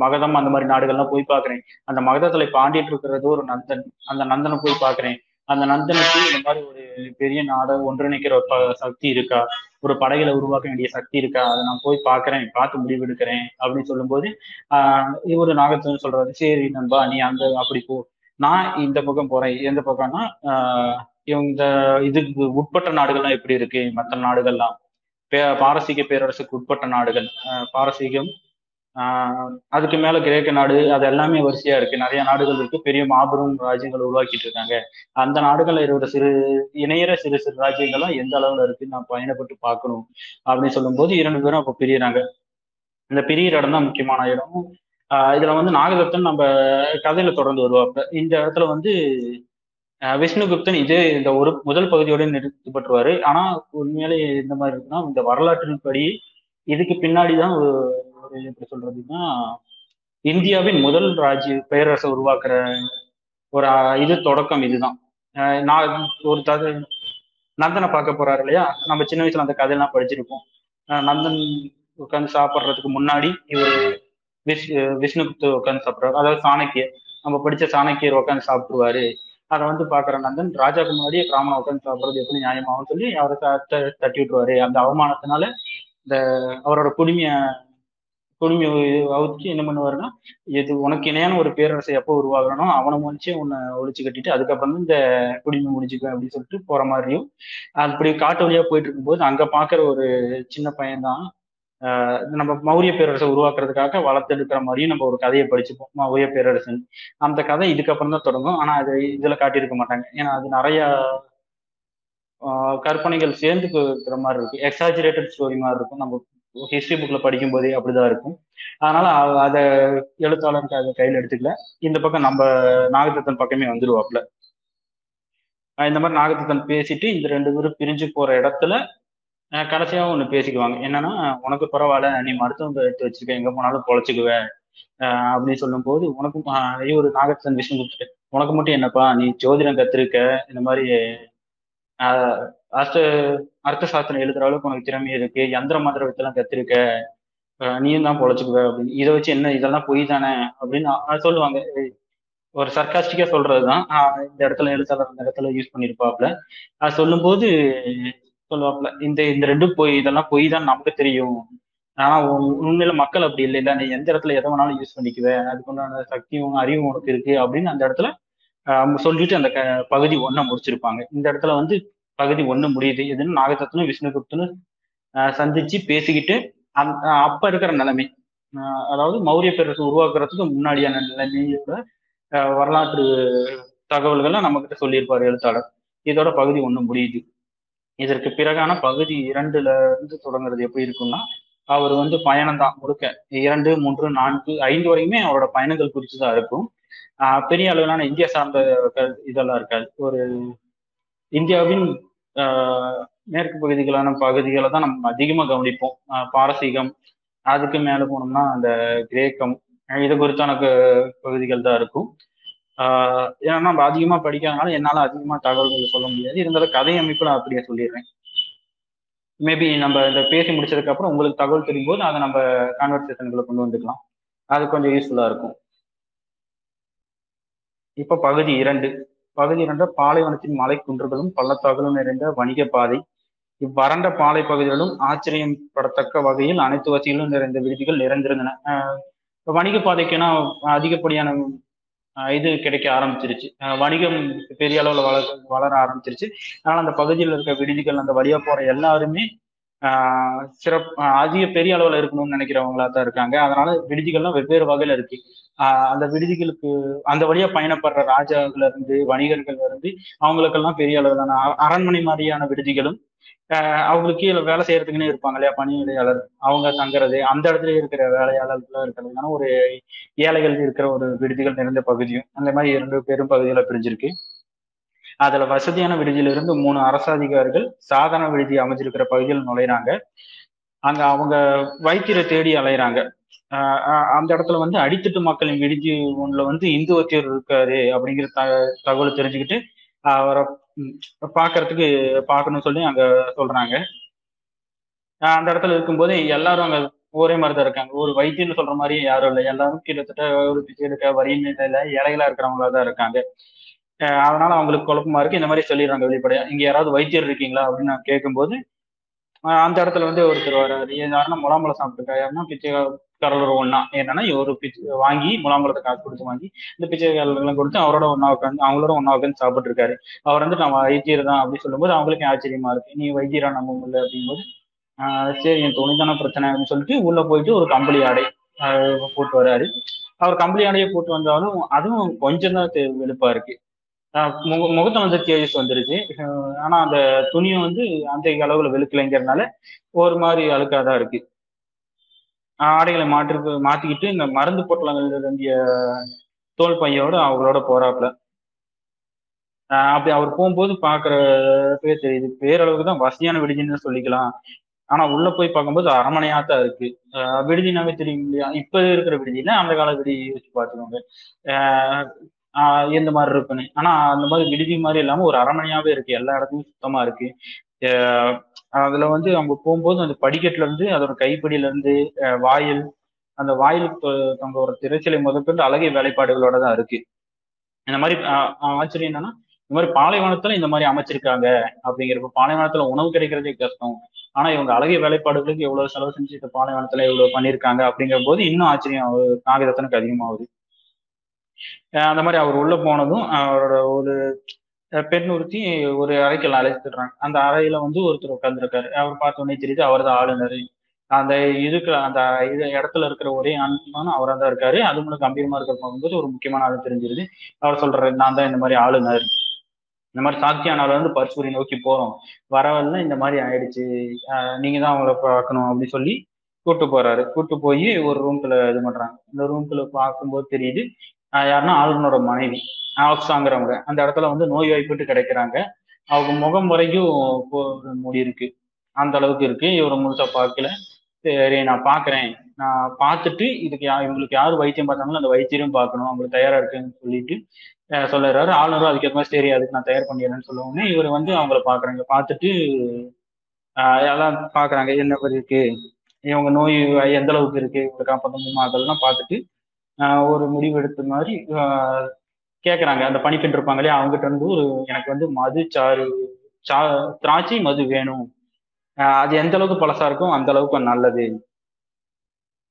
மகதம் அந்த மாதிரி நாடுகள்லாம் போய் பாக்குறேன் அந்த மகதத்துல இப்ப ஆண்டிட்டு இருக்கிறது ஒரு நந்தன். அந்த நந்தனை போய் பாக்குறேன் அந்த நந்தனுக்கு இந்த மாதிரி ஒரு பெரிய நாடை ஒன்றிணைக்கிற ஒரு ப- சக்தி இருக்கா? ஒரு படைகளை உருவாக்க வேண்டிய சக்தி இருக்கா? அதை நான் போய் பாக்குறேன் பார்த்து முடிவெடுக்கிறேன் அப்படின்னு சொல்லும்போது ஆஹ் இவரு நாகத்தன் சொல்றாரு சரி நண்பா நீ அந்த அப்படி போ. நான் இந்த பக்கம் போறேன். எந்த பக்கம்னா ஆஹ் இவங்க இந்த இதுக்கு உட்பட்ட நாடுகள்லாம் எப்படி இருக்கு? மற்ற நாடுகள்லாம். பே- பாரசீக பேரரசுக்கு உட்பட்ட நாடுகள். பாரசீகம் அதுக்கு மேல கிரேக்க நாடு அது எல்லாமே வரிசையா இருக்கு. நிறைய நாடுகள் இருக்கு. பெரிய மாபெரும் ராஜ்யங்கள் உருவாக்கிட்டு இருக்காங்க. அந்த நாடுகள்ல இருக்கிற சிறு இணையற சிறு சிறு ராஜ்யங்கள்லாம் எந்த அளவுல இருக்கு நான் பயணப்பட்டு பார்க்கணும் அப்படின்னு சொல்லும்போது இரண்டு பேரும் அப்ப பிரியறாங்க. இந்த பிரியிற இடம் தான் முக்கியமான இடம். ஆஹ் இதுல வந்து நாகதத்தன் நம்ம கதையில தொடர்ந்து வருவாப்ப இந்த இடத்துல வந்து விஷ்ணுகுப்தன் இதே இந்த ஒரு முதல் பகுதியோட நிறுத்தப்பட்டுருவாரு. ஆனா உண்மையிலே இந்த மாதிரி இருக்குன்னா இந்த வரலாற்றின் படி இதுக்கு பின்னாடி தான் ஒரு எப்படி சொல்றதுன்னா இந்தியாவின் முதல் ராஜ்ய பேரரசை உருவாக்குற ஒரு இது தொடக்கம் இதுதான். நான் ஒரு தது நந்தனை பார்க்க போறாரு இல்லையா? நம்ம சின்ன வயசுல அந்த கதையெல்லாம் படிச்சிருப்போம். நந்தன் உட்காந்து சாப்பிட்றதுக்கு முன்னாடி இவர் விஷ் விஷ்ணுகுப்து உட்காந்து சாப்பிட்றாரு அதாவது சாணக்கியர். நம்ம படிச்ச சாணக்கியர் உட்காந்து சாப்பிடுவாரு. அதை வந்து பாக்குற நந்தன் ராஜாக்கு முன்னாடியே ராமனை உட்காந்து சாப்பிட்றது எப்படி நியாயமாகும் சொல்லி அவரை தட்டி விட்டுருவாரு. அந்த அவமானத்தினால இந்த அவரோட குடுமையை குடுமையை அவுச்சு என்ன பண்ணுவாருன்னா எது உனக்கு இணையான ஒரு பேரரசை எப்போ உருவாகணும் அவனை முடிச்சு உன்னை ஒழிச்சு கட்டிட்டு அதுக்கப்புறம் தான் இந்த குடிமை முடிச்சுக்குவேன் அப்படின்னு சொல்லிட்டு போற மாதிரியும் அப்படி காட்டு வழியா போயிட்டு இருக்கும்போது அங்க பாக்குற ஒரு சின்ன பையன்தான் நம்ம மௌரிய பேரரசை உருவாக்குறதுக்காக வளர்த்தெடுக்கிற மாதிரியும் நம்ம ஒரு கதையை படிச்சுப்போம் மௌரிய பேரரசன். அந்த கதை இதுக்கப்புறம் தான் தொடங்கும். ஆனா அது இதுல காட்டியிருக்க மாட்டாங்க. ஏன்னா அது நிறைய கற்பனைகள் சேர்ந்து இருக்கிற மாதிரி இருக்கு. எக்ஸாஜுரேட்டட் ஸ்டோரி மாதிரி இருக்கும். நம்ம ஹிஸ்டரி புக்ல படிக்கும் போதே அப்படிதான் இருக்கும். அதனால அத எழுத்தாளருக்கு அதை கையில எடுத்துக்கல. இந்த பக்கம் நம்ம நாகதத்தன் பக்கமே வந்துருவாப்ல இந்த மாதிரி நாகதத்தன் பேசிட்டு இந்த ரெண்டு பேரும் பிரிஞ்சு போற இடத்துல கடைசியா ஒண்ணு பேசிக்குவாங்க. என்னன்னா உனக்கு பரவாயில்ல நீ மருத்துவம் எடுத்து வச்சிருக்க எங்க போனாலும் பொழைச்சுக்குவ ஆஹ் அப்படின்னு சொல்லும்போது உனக்கும் ஆஹ் நாகத்தன் விஷயம் கொடுத்துட்டு உனக்கு மட்டும் என்னப்பா நீ ஜோதிடம் கத்திருக்க இந்த மாதிரி ஆஹ் அர்த்த சாஸ்திரம் எழுதுற அளவுக்கு உனக்கு திறமை இருக்கு யந்திர மந்திர வித்தெல்லாம் கத்திருக்க நீயும் தான் பொழைச்சுக்குவ அப்படின்னு. இதை வச்சு என்ன இதெல்லாம் பொய் தானே அப்படின்னு சொல்லுவாங்க. ஒரு சர்க்காஸ்டிக்கா சொல்றதுதான். இந்த இடத்துல எழுத்தாளர் இந்த இடத்துல யூஸ் பண்ணிருப்பாப்ல. அது சொல்லும்போது சொல்லுவாப்ல இந்த இந்த ரெண்டும் பொய் இதெல்லாம் பொய் தான் நமக்கு தெரியும். ஆனா உண்மையில மக்கள் அப்படி இல்லை. இல்லை நீ எந்த இடத்துல எதை வேணாலும் யூஸ் பண்ணிக்குவ அதுக்குண்டான சக்தியும் அறிவும் உனக்கு இருக்கு அப்படின்னு அந்த இடத்துல அவங்க சொல்லிட்டு அந்த க பகுதி ஒன்றை முடிச்சிருப்பாங்க. இந்த இடத்துல வந்து பகுதி ஒண்ணு முடியுது. எதுன்னு நாகதத்தனும் விஷ்ணுகுப்தனும் ஆஹ் சந்திச்சு பேசிக்கிட்டு அந் அப்ப இருக்கிற நிலைமை. அதாவது மௌரிய பேரரசு உருவாக்குறதுக்கு முன்னாடியான நிலைமையோட வரலாற்று தகவல்களை நம்ம கிட்ட சொல்லியிருப்பாரு எழுத்தாளர். இதோட பகுதி ஒண்ணு முடியுது. இதற்கு பிறகான பகுதி இரண்டுல இருந்து தொடங்குறது எப்படி இருக்கும்னா அவர் வந்து பயணம் தான் முழுக்க. இரண்டு மூன்று நான்கு ஐந்து வரைக்குமே அவரோட பயணங்கள் குறித்து தான் இருக்கும். பெரிய அளவிலான இந்தியா சார்ந்த க- இதெல்லாம் இருக்காது. ஒரு இந்தியாவின் மேற்கு பகுதிகளான பகுதிகளை தான் நம்ம அதிகமாக கவனிப்போம். பாரசீகம் அதுக்கு மேல போனோம்னா அந்த கிரேக்கம் இது குறித்தான பகுதிகள் தான் இருக்கும். ஏன்னா நம்ம அதிகமா படிக்காதனால என்னால அதிகமா தகவல்கள் சொல்ல முடியாது. இருந்தாலும் கதை அமைப்பு நான் அப்படியே சொல்லிடுறேன். மேபி நம்ம இந்த பேசி முடிச்சதுக்கு அப்புறம் உங்களுக்கு தகவல் தெரியும் போது அதை நம்ம கான்வர்சேஷன்களை கொண்டு வந்துக்கலாம். அது கொஞ்சம் யூஸ்ஃபுல்லா இருக்கும். இப்போ பகுதி இரண்டு. பகுதி இரண்டு பாலைவனத்தின் மலை குன்றுகளும் பள்ளத்தாக்குகளும் நிறைந்த வணிக பாதை. இவ்வறண்ட பாலை பகுதிகளிலும் ஆச்சரியம் படத்தக்க வகையில் அனைத்து வசதிகளும் நிறைந்த விடுதிகள் நிறைந்திருந்தன. ஆஹ் வணிக பாதைக்குன்னா அதிகப்படியான இது கிடைக்க ஆரம்பிச்சிருச்சு. வணிகம் பெரிய அளவுல வள வளர ஆரம்பிச்சிருச்சு. அதனால அந்த பகுதியில் இருக்க விடுதிகள் அந்த வழியா போற எல்லாருமே சிறப் அதிக பெரிய அளவில் இருக்கணும்னு நினைக்கிறவங்களா தான் இருக்காங்க. அதனால விடுதிகள்லாம் வெவ்வேறு வகையில இருக்கு. அந்த விடுதிகளுக்கு அந்த வழியா பயணப்படுற ராஜாக்கள் இருந்து வணிகர்கள் இருந்து அவங்களுக்கெல்லாம் பெரிய அளவிலான அ- அரண்மனை மாதிரியான விடுதிகளும் அவங்களுக்கு வேலை செய்யறதுக்குன்னே இருப்பாங்க இல்லையா பணியாளர் அவங்க தங்குறது அந்த இடத்துல இருக்கிற வேலையாளர்கள் இருக்கிறதுனால ஒரு ஏழைகள் இருக்கிற ஒரு விடுதிகள் நிறைந்த பகுதியும் அந்த மாதிரி இரண்டு பெரும் பகுதிகளை பிரிஞ்சிருக்கு. அதுல வசதியான விடுதியிலிருந்து மூணு அரசாதிகாரிகள் சாதாரண விடுதி அமைஞ்சிருக்கிற பகுதியில் நுழையிறாங்க. அங்க அவங்க வைத்தியரை தேடி அலையிறாங்க. அந்த இடத்துல வந்து அடித்தட்டு மக்களின் விடுதி ஒண்ணுல வந்து இந்து வைத்தியர் இருக்காரு அப்படிங்கிற த தகவலை தெரிஞ்சுக்கிட்டு அவரை பாக்குறதுக்கு பார்க்கறதுக்கு பார்க்கணும்னு சொல்லி அங்க சொல்றாங்க. அந்த இடத்துல இருக்கும்போது எல்லாரும் அங்க ஒரே மாதிரி தான் இருக்காங்க. ஒரு வைத்தியம்னு சொல்ற மாதிரி யாரும் இல்லை. எல்லாரும் கிட்டத்தட்ட ஒரு பிச்சை எடுக்க வரி நிலையில ஏழைகளா இருக்கிறவங்களா தான் இருக்காங்க. அதனால அவங்களுக்கு குழப்பமா இருக்கு. இந்த மாதிரி சொல்லிடுறாங்க வெளிப்படையா. இங்க யாராவது வைத்தியர் இருக்கீங்களா அப்படின்னு நான் கேட்கும்போது அந்த இடத்துல வந்து ஒருத்தர் வர்றாரு யாருன்னா முலாம்பழம் சாப்பிட்டுருக்கா? யாருன்னா பிச்சை கரலர் ஒன்னா என்னன்னா ஒரு பிச்சை வாங்கி முலாம்பழத்தை காசு கொடுத்து வாங்கி இந்த பிச்சைக்காரர்களும் கொடுத்து அவரோட ஒன்னா உட்காந்து அவங்களோட ஒன்னா உட்காந்து சாப்பிட்டு இருக்காரு அவர் வந்து நான் வைத்தியர் தான் அப்படின்னு சொல்லும்போது அவங்களுக்கு ஆச்சரியமா இருக்கு. நீ வைத்தியரா நம்ப முடியல அப்படிங்கும்போது ஆஹ் சரி என் துணிதான பிரச்சனை அப்படின்னு சொல்லிட்டு உள்ள போயிட்டு ஒரு கம்பளி ஆடை போட்டு வர்றாரு அவர் கம்பளி ஆடையை போட்டு வந்தாலும் அதுவும் கொஞ்சம் தான் வெளுப்பா இருக்கு. முக முகத்துல வந்து தேஜஸ் வந்துருச்சு. ஆனா அந்த துணியும் வந்து அந்த அளவுல வெளுக்கலைங்கிறதுனால ஒரு மாதிரி அழுக்காதான் இருக்கு. ஆஹ் ஆடைகளை மாற்று மாத்திக்கிட்டு இந்த மருந்து பொட்டலங்கள் வேண்டிய தோல் பையோட அவங்களோட போறாப்புல. ஆஹ் அப்படி அவர் போகும்போது பாக்குறப்பே தெரியுது. பேரளவுக்கு தான் வசதியான விடுதின்னு சொல்லிக்கலாம். ஆனா உள்ள போய் பார்க்கும்போது அரமனையா தான் இருக்கு. ஆஹ் விடுதினாவே தெரியும் இல்லையா? இப்ப இருக்கிற விடுதியில அந்த கால விடுதி வச்சு பாத்துக்கோங்க ஆஹ் எந்த மாதிரி இருக்குன்னு. ஆனா அந்த மாதிரி விடுதி மாதிரி இல்லாம ஒரு அரமனையாவே இருக்கு. எல்லா இடத்துலயும் சுத்தமா இருக்கு. அதுல வந்து அவங்க போகும்போது அந்த படிக்கட்டுல இருந்து அதோட கைப்படியில இருந்து வாயில் அந்த வாயிலுக்கு தொ- ஒரு திரைச்சலை முதற்கொண்டு அழகிய வேலைப்பாடுகளோட தான் இருக்கு. இந்த மாதிரி ஆச்சரியம் என்னன்னா இந்த மாதிரி பாலைவனத்துல இந்த மாதிரி அமைச்சிருக்காங்க அப்படிங்கிறப்ப பாலைவனத்துல உணவு கிடைக்கிறதே கஷ்டம். ஆனா இவங்க அழகிய வேலைப்பாடுகளுக்கு எவ்வளவு செலவு செஞ்சு இந்த பாலைவனத்துல இவ்வளவு பண்ணியிருக்காங்க அப்படிங்கிற போது இன்னும் ஆச்சரியம் ஆகுது. நாகரத்னுக்கு அதிகமாகுது. அந்த மாதிரி அவர் உள்ள போனதும் அவரோட ஒரு பெண் ஒருத்தி ஒரு அறைக்குள்ள அழைச்சிடுறாங்க அந்த அறையில வந்து ஒருத்தர் உட்காந்துருக்காரு அவர் பார்த்த உடனே தெரியுது அவர் தான் ஆளுநர். அந்த இருக்கிற அந்த இது இடத்துல இருக்கிற ஒரே ஆண்மானும் அவரா தான் இருக்காரு. அது மூலம் கம்பீரமா இருக்கிற போகும்போது ஒரு முக்கியமான ஆள் தெரிஞ்சிருது. அவர் சொல்றாரு நான் தான் இந்த மாதிரி ஆளுநர். இந்த மாதிரி சாத்தியானால வந்து பரிசூரி நோக்கி போறோம். வரவெல்லாம் இந்த மாதிரி ஆயிடுச்சு. நீங்க தான் அவங்கள பார்க்கணும் அப்படின்னு சொல்லி கூட்டு போறாரு. கூட்டு போய் ஒரு ரூம்குள்ள இது பண்றாங்க. இந்த ரூம்குள்ள பார்க்கும்போது தெரியுது யாருன்னா ஆளுநரோட மனைவி. ஆக்ஸாங்கிறவங்க அந்த இடத்துல வந்து நோய் வாய்ப்பட்டு கிடைக்கிறாங்க. அவங்க முகம் வரைக்கும் முடி இருக்கு. அந்த அளவுக்கு இருக்கு. இவர் முழுசா பார்க்கல. சரி நான் பாக்குறேன் நான் பார்த்துட்டு இதுக்கு யா இவங்களுக்கு யார் வைத்தியம் பார்த்தாங்களோ அந்த வைத்தியரும் பார்க்கணும். அவங்களுக்கு தயாரா இருக்குன்னு சொல்லிட்டு அஹ் சொல்லுறாரு ஆளுநரும் அதுக்கேற்ற மாதிரி சரி அதுக்கு நான் தயார் பண்ணிடுறேன்னு சொல்ல இவர் வந்து அவங்கள பாக்குறாங்க பார்த்துட்டு எல்லாம் பாக்குறாங்க என்ன மாதிரி இருக்கு? இவங்க நோய் எந்த அளவுக்கு இருக்கு? இவங்களுக்கு காப்பாற்றணுமா அதெல்லாம் பார்த்துட்டு ஒரு முடிவு எடுத்த மாதிரி கேட்குறாங்க கேட்கறாங்க அந்த பணிப்பெண் இருப்பாங்க இல்லையா அவங்ககிட்ட இருந்து ஒரு எனக்கு வந்து மது சாறு சா திராட்சை மது வேணும். அது எந்த அளவுக்கு பழசா இருக்கும் அந்த அளவுக்கு நல்லது.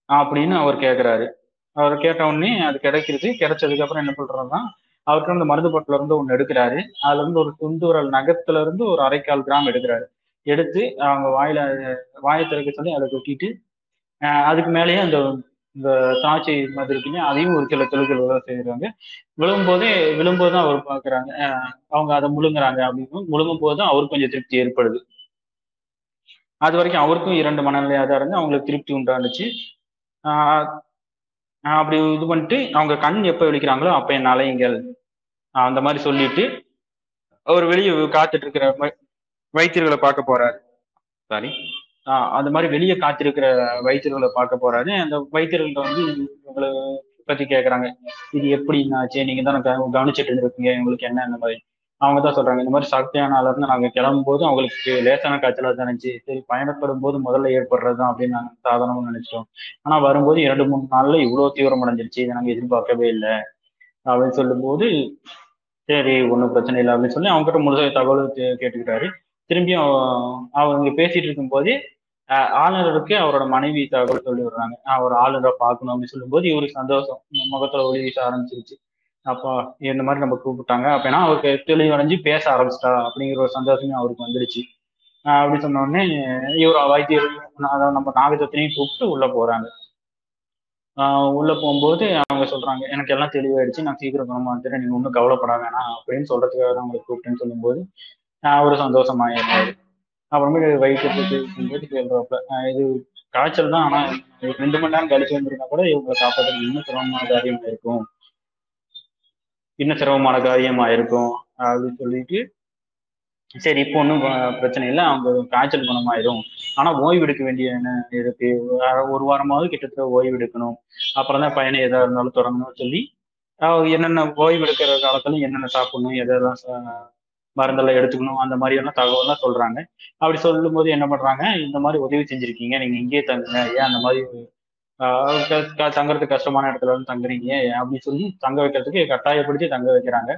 அப்படின்னு அவர் கேட்கிறாரு அவர் கேட்ட உடனே அது கிடைக்கிறது. கிடைச்சதுக்கு அப்புறம் என்ன பண்றாருன்னா அவருக்கு அந்த மருந்து பொட்டில இருந்து ஒன்று எடுக்கிறாரு. அதுல இருந்து ஒரு துண்டுரல் நகத்துல இருந்து ஒரு அரைக்கால் கிராம் எடுக்கிறாரு. எடுத்து அவங்க வாயில வாயை திறக்க சொல்லி அதை கொட்டிட்டு அதுக்கு மேலேயே அந்த இந்த திராட்சை மாதிரி இருக்குமே அதையும் ஒரு சில தொழில்கள் செய்யறாங்க விழும்போதே விழும்போது தான் அவர் பாக்குறாங்க. அவங்க அதை முழுங்குறாங்க அப்படின்னு. முழுங்கும் போது தான் அவருக்கு கொஞ்சம் திருப்தி ஏற்படுது. அது வரைக்கும் அவருக்கும் இரண்டு மனநிலையாக தான் இருந்து அவங்களுக்கு திருப்தி உண்டானுச்சு. ஆஹ் அப்படி இது பண்ணிட்டு அவங்க கண் எப்ப விழிக்கிறாங்களோ அப்ப என் அலையுங்கள். அந்த மாதிரி சொல்லிட்டு அவர் வெளியே காத்துட்டு இருக்கிற வைத்தியர்களை பார்க்க போறாரு. சாரி. அந்த மாதிரி வெளியே காத்திருக்கிற வைத்தியர்களை பார்க்க போறாரு. அந்த வைத்தியர்கள்ட்ட வந்து இவங்களை பத்தி கேட்கறாங்க இது எப்படி ஆச்சு நீங்க தான் கவனிச்சிட்டு இருந்திருக்கீங்க. உங்களுக்கு என்ன இந்த மாதிரி? அவங்க தான் சொல்றாங்க இந்த மாதிரி சக்தியானால இருந்து நாங்க கிளம்பும் போது அவங்களுக்கு லேசான காய்ச்சலா தான் இருந்துச்சு. சரி பயணப்படும் போது முதல்ல ஏற்படுறது தான் அப்படின்னு நாங்க சாதாரணமா நினைச்சிட்டோம். ஆனா வரும்போது இரண்டு மூணு நாள்ல இவ்வளவு தீவிரம் அடைஞ்சிருச்சு இதை நாங்க எதிர்பார்க்கவே இல்லை அப்படின்னு சொல்லும்போது சரி ஒன்றும் பிரச்சனை இல்லை அப்படின்னு சொல்லி அவங்ககிட்ட முழுசாக தகவல் கேட்டுக்கிட்டாரு. திரும்பியும் அவங்க பேசிட்டு இருக்கும் போதே ஆளுநருக்கு அவரோட மனைவி தகவல் சொல்லி விடுறாங்க. அவர் ஆளுநரை பார்க்கணும் அப்படின்னு சொல்லும்போது இவருக்கு சந்தோஷம். முகத்துல ஒளி வீச ஆரம்பிச்சிருச்சு. அப்போ இந்த மாதிரி நம்ம கூப்பிட்டாங்க. அப்படின்னா அவருக்கு தெளிவடைஞ்சு பேச ஆரம்பிச்சிட்டா அப்படிங்கிற ஒரு சந்தோஷமே அவருக்கு வந்துடுச்சு. அப்படின்னு அப்படி சொன்ன உடனே இவர் வைத்தியர் அதாவது நம்ம நாகதத்தினையும் கூப்பிட்டு உள்ள போறாங்க. உள்ள போகும்போது அவங்க சொல்றாங்க எனக்கு எல்லாம் தெளிவாயிடுச்சு. நான் சீக்கிரம் குணமாத்துறேன் நீங்க ஒன்றும் கவலைப்பட வேணாம். அப்படின்னு சொல்றதுக்காக தான் உங்களுக்கு கூப்பிட்டேன்னு சொல்லும்போது ஆஹ் சந்தோஷமாயிருந்தாரு அப்புறமேட்டு வயிற்று போது கேள்றாப்புல இது காய்ச்சல் தான் ஆனா ரெண்டு மணி நேரம் கழிச்சு வந்திருந்தா கூட இவங்களை காப்பாற்றுறது இன்னும் சிரமமான காரியமா இருக்கும் இன்னும் சிரமமான காரியமா இருக்கும் அப்படின்னு சொல்லிட்டு. சரி இப்போ ஒன்றும் பிரச்சனை இல்லை அவங்க காய்ச்சல் குணமாயிரும். ஆனா ஓய்வு எடுக்க வேண்டிய என்ன இருக்கு ஒரு- வாரமாவது கிட்டத்தட்ட ஓய்வு எடுக்கணும். அப்புறம் தான் பயணம் எதா இருந்தாலும் தொடங்கணும்னு சொல்லி என்னென்ன ஓய்வு எடுக்கிற காலத்துல என்னென்ன சாப்பிடணும் எதெல்லாம் மருந்தெல்லாம் எடுத்துக்கணும் அந்த மாதிரி எல்லாம் தகவல்லாம் சொல்றாங்க. அப்படி சொல்லும்போது என்ன பண்றாங்க இந்த மாதிரி உதவி செஞ்சிருக்கீங்க நீங்க இங்கேயே தங்குங்க ஏன் அந்த மாதிரி தங்குறதுக்கு கஷ்டமான இடத்துல வந்து தங்குறீங்க அப்படின்னு சொல்லி தங்க வைக்கிறதுக்கு கட்டாயப்படுத்தி தங்க வைக்கிறாங்க.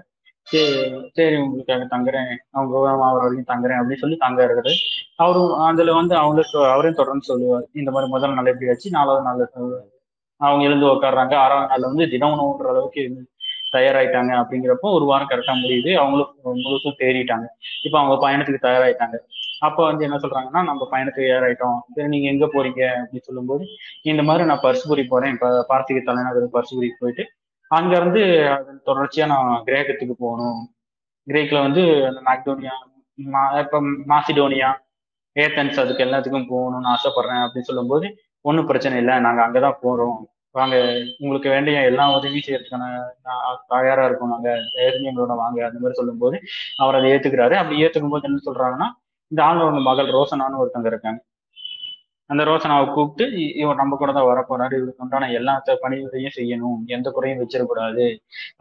சரி சரி உங்களுக்காக தங்குறேன் அவங்க அவர் வரைக்கும் தங்குறேன் அப்படின்னு சொல்லி தங்க இருக்குது அவரும் அதுல வந்து அவங்களுக்கு அவரையும் தொடர்ந்து சொல்லுவார் இந்த மாதிரி முதல் நாள் எப்படி ஆச்சு நாலாவது நாள் அவங்க எழுந்து உட்காடுறாங்க ஆறாவது நாள் வந்து தினம் உணவுன்ற அளவுக்கு தயாராயிட்டாங்க அப்படிங்கிறப்போ ஒரு வாரம் கரெக்டா முடியுது. அவங்களும் முழுசும் தேறிட்டாங்க. இப்போ அவங்க பயணத்துக்கு தயாராயிட்டாங்க. அப்போ வந்து என்ன சொல்றாங்கன்னா நம்ம பயணத்துக்கு தயாராயிட்டோம். சரி நீங்க எங்க போறீங்க அப்படின்னு சொல்லும்போது இந்த மாதிரி நான் பர்சுபுரி போறேன். இப்போ பார்த்திக தலைநகர் பர்சுபுரிக்கு போயிட்டு அங்க இருந்து தொடர்ச்சியாக தொடர்ச்சியா நான் கிரேக்கத்துக்கு போகணும். கிரேக்ல வந்து அந்த மேக்டோனியா மா- இப்போ மாசிடோனியா ஏத்தன்ஸ் அதுக்கு எல்லாத்துக்கும் போகணும்னு ஆசைப்படுறேன் அப்படின்னு சொல்லும்போது ஒன்றும் பிரச்சனை இல்லை. நாங்கள் அங்கே தான் போகிறோம் வாங்க உங்களுக்கு வேண்டிய எல்லா உதவியும் செய்யறதுக்கான தயாரா இருக்கோம். நாங்க எங்களோட வாங்க அந்த மாதிரி சொல்லும்போது அவர் அதை ஏத்துக்கிறாரு. அப்படி ஏத்துக்கும் போது என்ன சொல்றாங்கன்னா இந்த ஆளோட மகள் ரோசனான்னு ஒருத்தங்க இருக்காங்க. அந்த ரோசனாவை கூப்பிட்டு இவர் நம்ம கூட தான் வரப்போறாரு. இவருக்கு உண்டான எல்லா பணிகளையும் செய்யணும். எந்த குறையும் வச்சிடக்கூடாது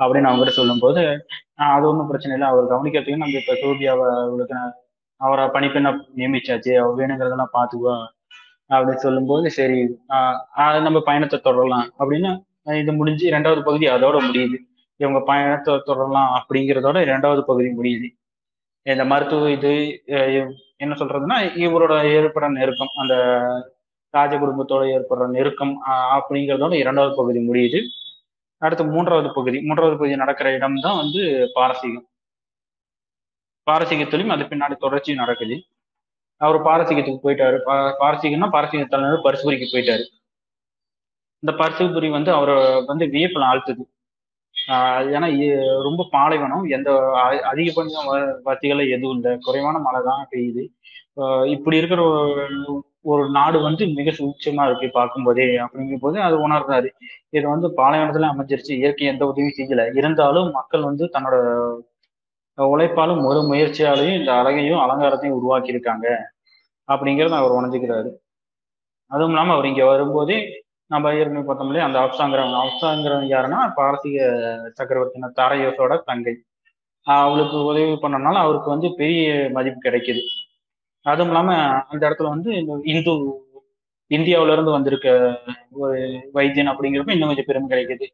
அப்படின்னு அவங்க கிட்ட சொல்லும்போது ஆஹ் அது ஒன்றும் பிரச்சனை இல்லை. அவர் கவனிக்கிறதுக்கு நம்ம இப்ப சோபியாவை அவளுக்கு நான் அவரை பணிப்பெண்ணா நியமிச்சாச்சு. அவர் வேணுங்கிறதெல்லாம் பார்த்துக்குவா. அப்படின்னு சொல்லும்போது சரி ஆஹ் நம்ம பயணத்தை தொடரலாம் அப்படின்னு இது முடிஞ்சு ரெண்டாவது பகுதி அதோட முடியுது. இவங்க பயணத்தை தொடரலாம் அப்படிங்கிறதோட இரண்டாவது பகுதி முடியுது. இந்த மருத்துவ இது என்ன சொல்றதுன்னா இவரோட ஏற்படுற நெருக்கம் அந்த ராஜ குடும்பத்தோட ஏற்படுற நெருக்கம் அப்படிங்கிறதோட இரண்டாவது பகுதி முடியுது. அடுத்து மூன்றாவது பகுதி மூன்றாவது பகுதி நடக்கிற இடம் தான் வந்து பாரசீகம். பாரசீகத்திலும் அது பின்னாடி தொடர்ச்சி நடக்குது. அவர் பாரசீகத்துக்கு போயிட்டாரு. பா- பாரசீகம்னா பாரசீக தலைநகர் பரிசுபுரிக்கு போயிட்டாரு. இந்த பரிசுபுரி வந்து அவரை வந்து வியப்பில் ஆழ்த்துது. ஏன்னா இ- ரொம்ப பாலைவனம். எந்த அ- அதிகபட்சம் வ- வசதிகள் எதுவும் இல்லை. குறைவான மழை தான் பெய்யுது. இப்படி இருக்கிற ஒரு- ஒரு நாடு வந்து மிக சூட்சமா இருக்கு பார்க்கும்போதே அப்படிங்கும் போது அது உணர்றாரு. இது வந்து பாலைவனத்துல அமைஞ்சிருச்சு. இயற்கை எந்த உதவியும் செய்யல. இருந்தாலும் மக்கள் வந்து தன்னோட உழைப்பாலும் ஒரு முயற்சியாலையும் இந்த அழகையும் அலங்காரத்தையும் உருவாக்கியிருக்காங்க அப்படிங்கிறத அவர் உணர்ந்துக்கிறாரு. அதுவும் இல்லாமல் அவர் இங்கே வரும்போதே நம்ம ஏற்கனவே பார்த்தோம் இல்லையா அந்த அப்சாங்கிறவங்க அப்சாங்கிறவங்க யாருன்னா பாரசீக சக்கரவர்த்தின தாரையோசோட தங்கை. அவளுக்கு உதவி பண்ணனால அவருக்கு வந்து பெரிய மதிப்பு கிடைக்குது. அதுவும் இல்லாமல் அந்த இடத்துல வந்து இந்த இந்து இந்தியாவுல இருந்து வந்திருக்க ஒரு வைத்தியன் அப்படிங்கிறப்ப இன்னும் கொஞ்சம் பெருமை கிடைக்குது.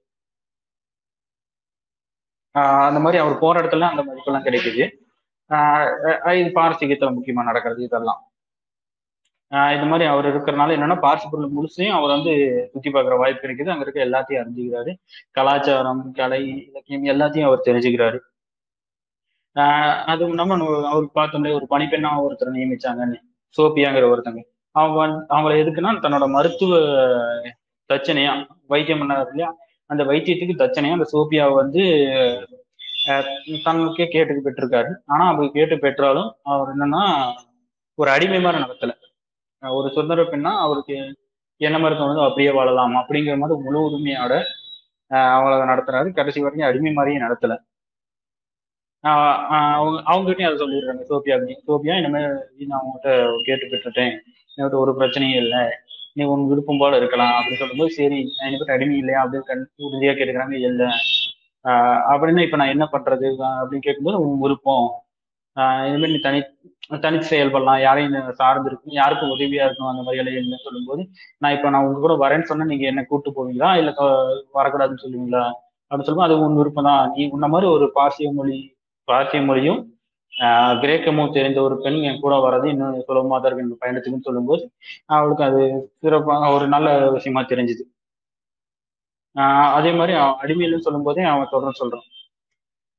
அந்த மாதிரி அவர் போற இடத்துல அந்த மதிப்பெல்லாம் கிடைக்குது. இது பாரசீகத்துல முக்கியமா நடக்கிறது இதெல்லாம். இது மாதிரி அவர் இருக்கிறனால என்னன்னா பொருள் முழுசையும் அவர் வந்து சுத்தி பார்க்குற வாய்ப்பு கிடைக்குது. அங்க இருக்க எல்லாத்தையும் அறிஞ்சுக்கிறாரு. கலாச்சாரம் கலை இலக்கியம் எல்லாத்தையும் அவர் தெரிஞ்சுக்கிறாரு. ஆஹ் அதுவும் நம்ம அவருக்கு பார்த்தோம்னா ஒரு பணிப்பெண்ணா ஒருத்தர் நியமிச்சாங்கன்னு சோபியாங்கிற ஒருத்தங்க. அவங்க வந்து அவங்கள எதுக்குன்னா தன்னோட மருத்துவ தச்சனையா வைத்தியம் பண்ணாரு இல்லையா? அந்த வைத்தியத்துக்கு தச்சனையும் அந்த சோபியாவை வந்து தங்களுக்கே கேட்டு பெற்றிருக்காரு. ஆனா அப்படி கேட்டு பெற்றாலும் அவர் என்னன்னா ஒரு அடிமை மாதிரி நடத்தல ஒரு சுதந்திர பெண்ணா அவருக்கு என்ன மாதிரி வந்து அப்படியே வாழலாம் அப்படிங்கிற மாதிரி முழு உரிமையோட ஆஹ் அவங்கள நடத்துறாரு. கடைசி வரைக்கும் அடிமை மாதிரியே நடத்தல அவங்க அவங்ககிட்டயும் அதை சொல்லிடுறாங்க சோபியா சோபியா இனிமேல் நான் அவங்ககிட்ட கேட்டு பெற்றுட்டேன். என்கிட்ட ஒரு பிரச்சனையும் இல்லை. நீ உன் விருப்பம் போல இருக்கலாம் அப்படின்னு சொல்லும்போது சரி எனக்கு அடிமை இல்லையா அப்படின்னு கண் உறுதியா கேட்டுக்கிறாங்க இல்லை. அப்படின்னா இப்ப நான் என்ன பண்றது? அப்படின்னு கேட்கும்போது உன் விருப்பம். இது மாதிரி நீ தனி தனித்து செயல்படலாம். யாரையும் சார்ந்து இருக்கும் யாருக்கும் உதவியா இருக்கும் அந்த மாதிரி எல்லாம் இல்லைன்னு சொல்லும்போது நான் இப்ப நான் உங்க கூட வரேன்னு சொன்னா நீங்க என்ன கூட்டு போவீங்களா? இல்ல வரக்கூடாதுன்னு சொல்லுவீங்களா? அப்படின்னு சொல்லும்போது அது உன் விருப்பம் தான். நீ உன்ன மாதிரி ஒரு பாசிய மொழி பாசிய மொழியும் கிரேக்கமும் தெரிந்த ஒரு பெண் என் கூட வர்றது இன்னும் சுலபமா தான் இருக்கு பயணத்துக்குன்னு சொல்லும்போது அவளுக்கு அது சிறப்பாக ஒரு நல்ல விஷயமா தெரிஞ்சுது. ஆஹ் அதே மாதிரி அவன் அடிமையிலும் சொல்லும் போதே அவன் தொடர்ந்து சொல்றான்.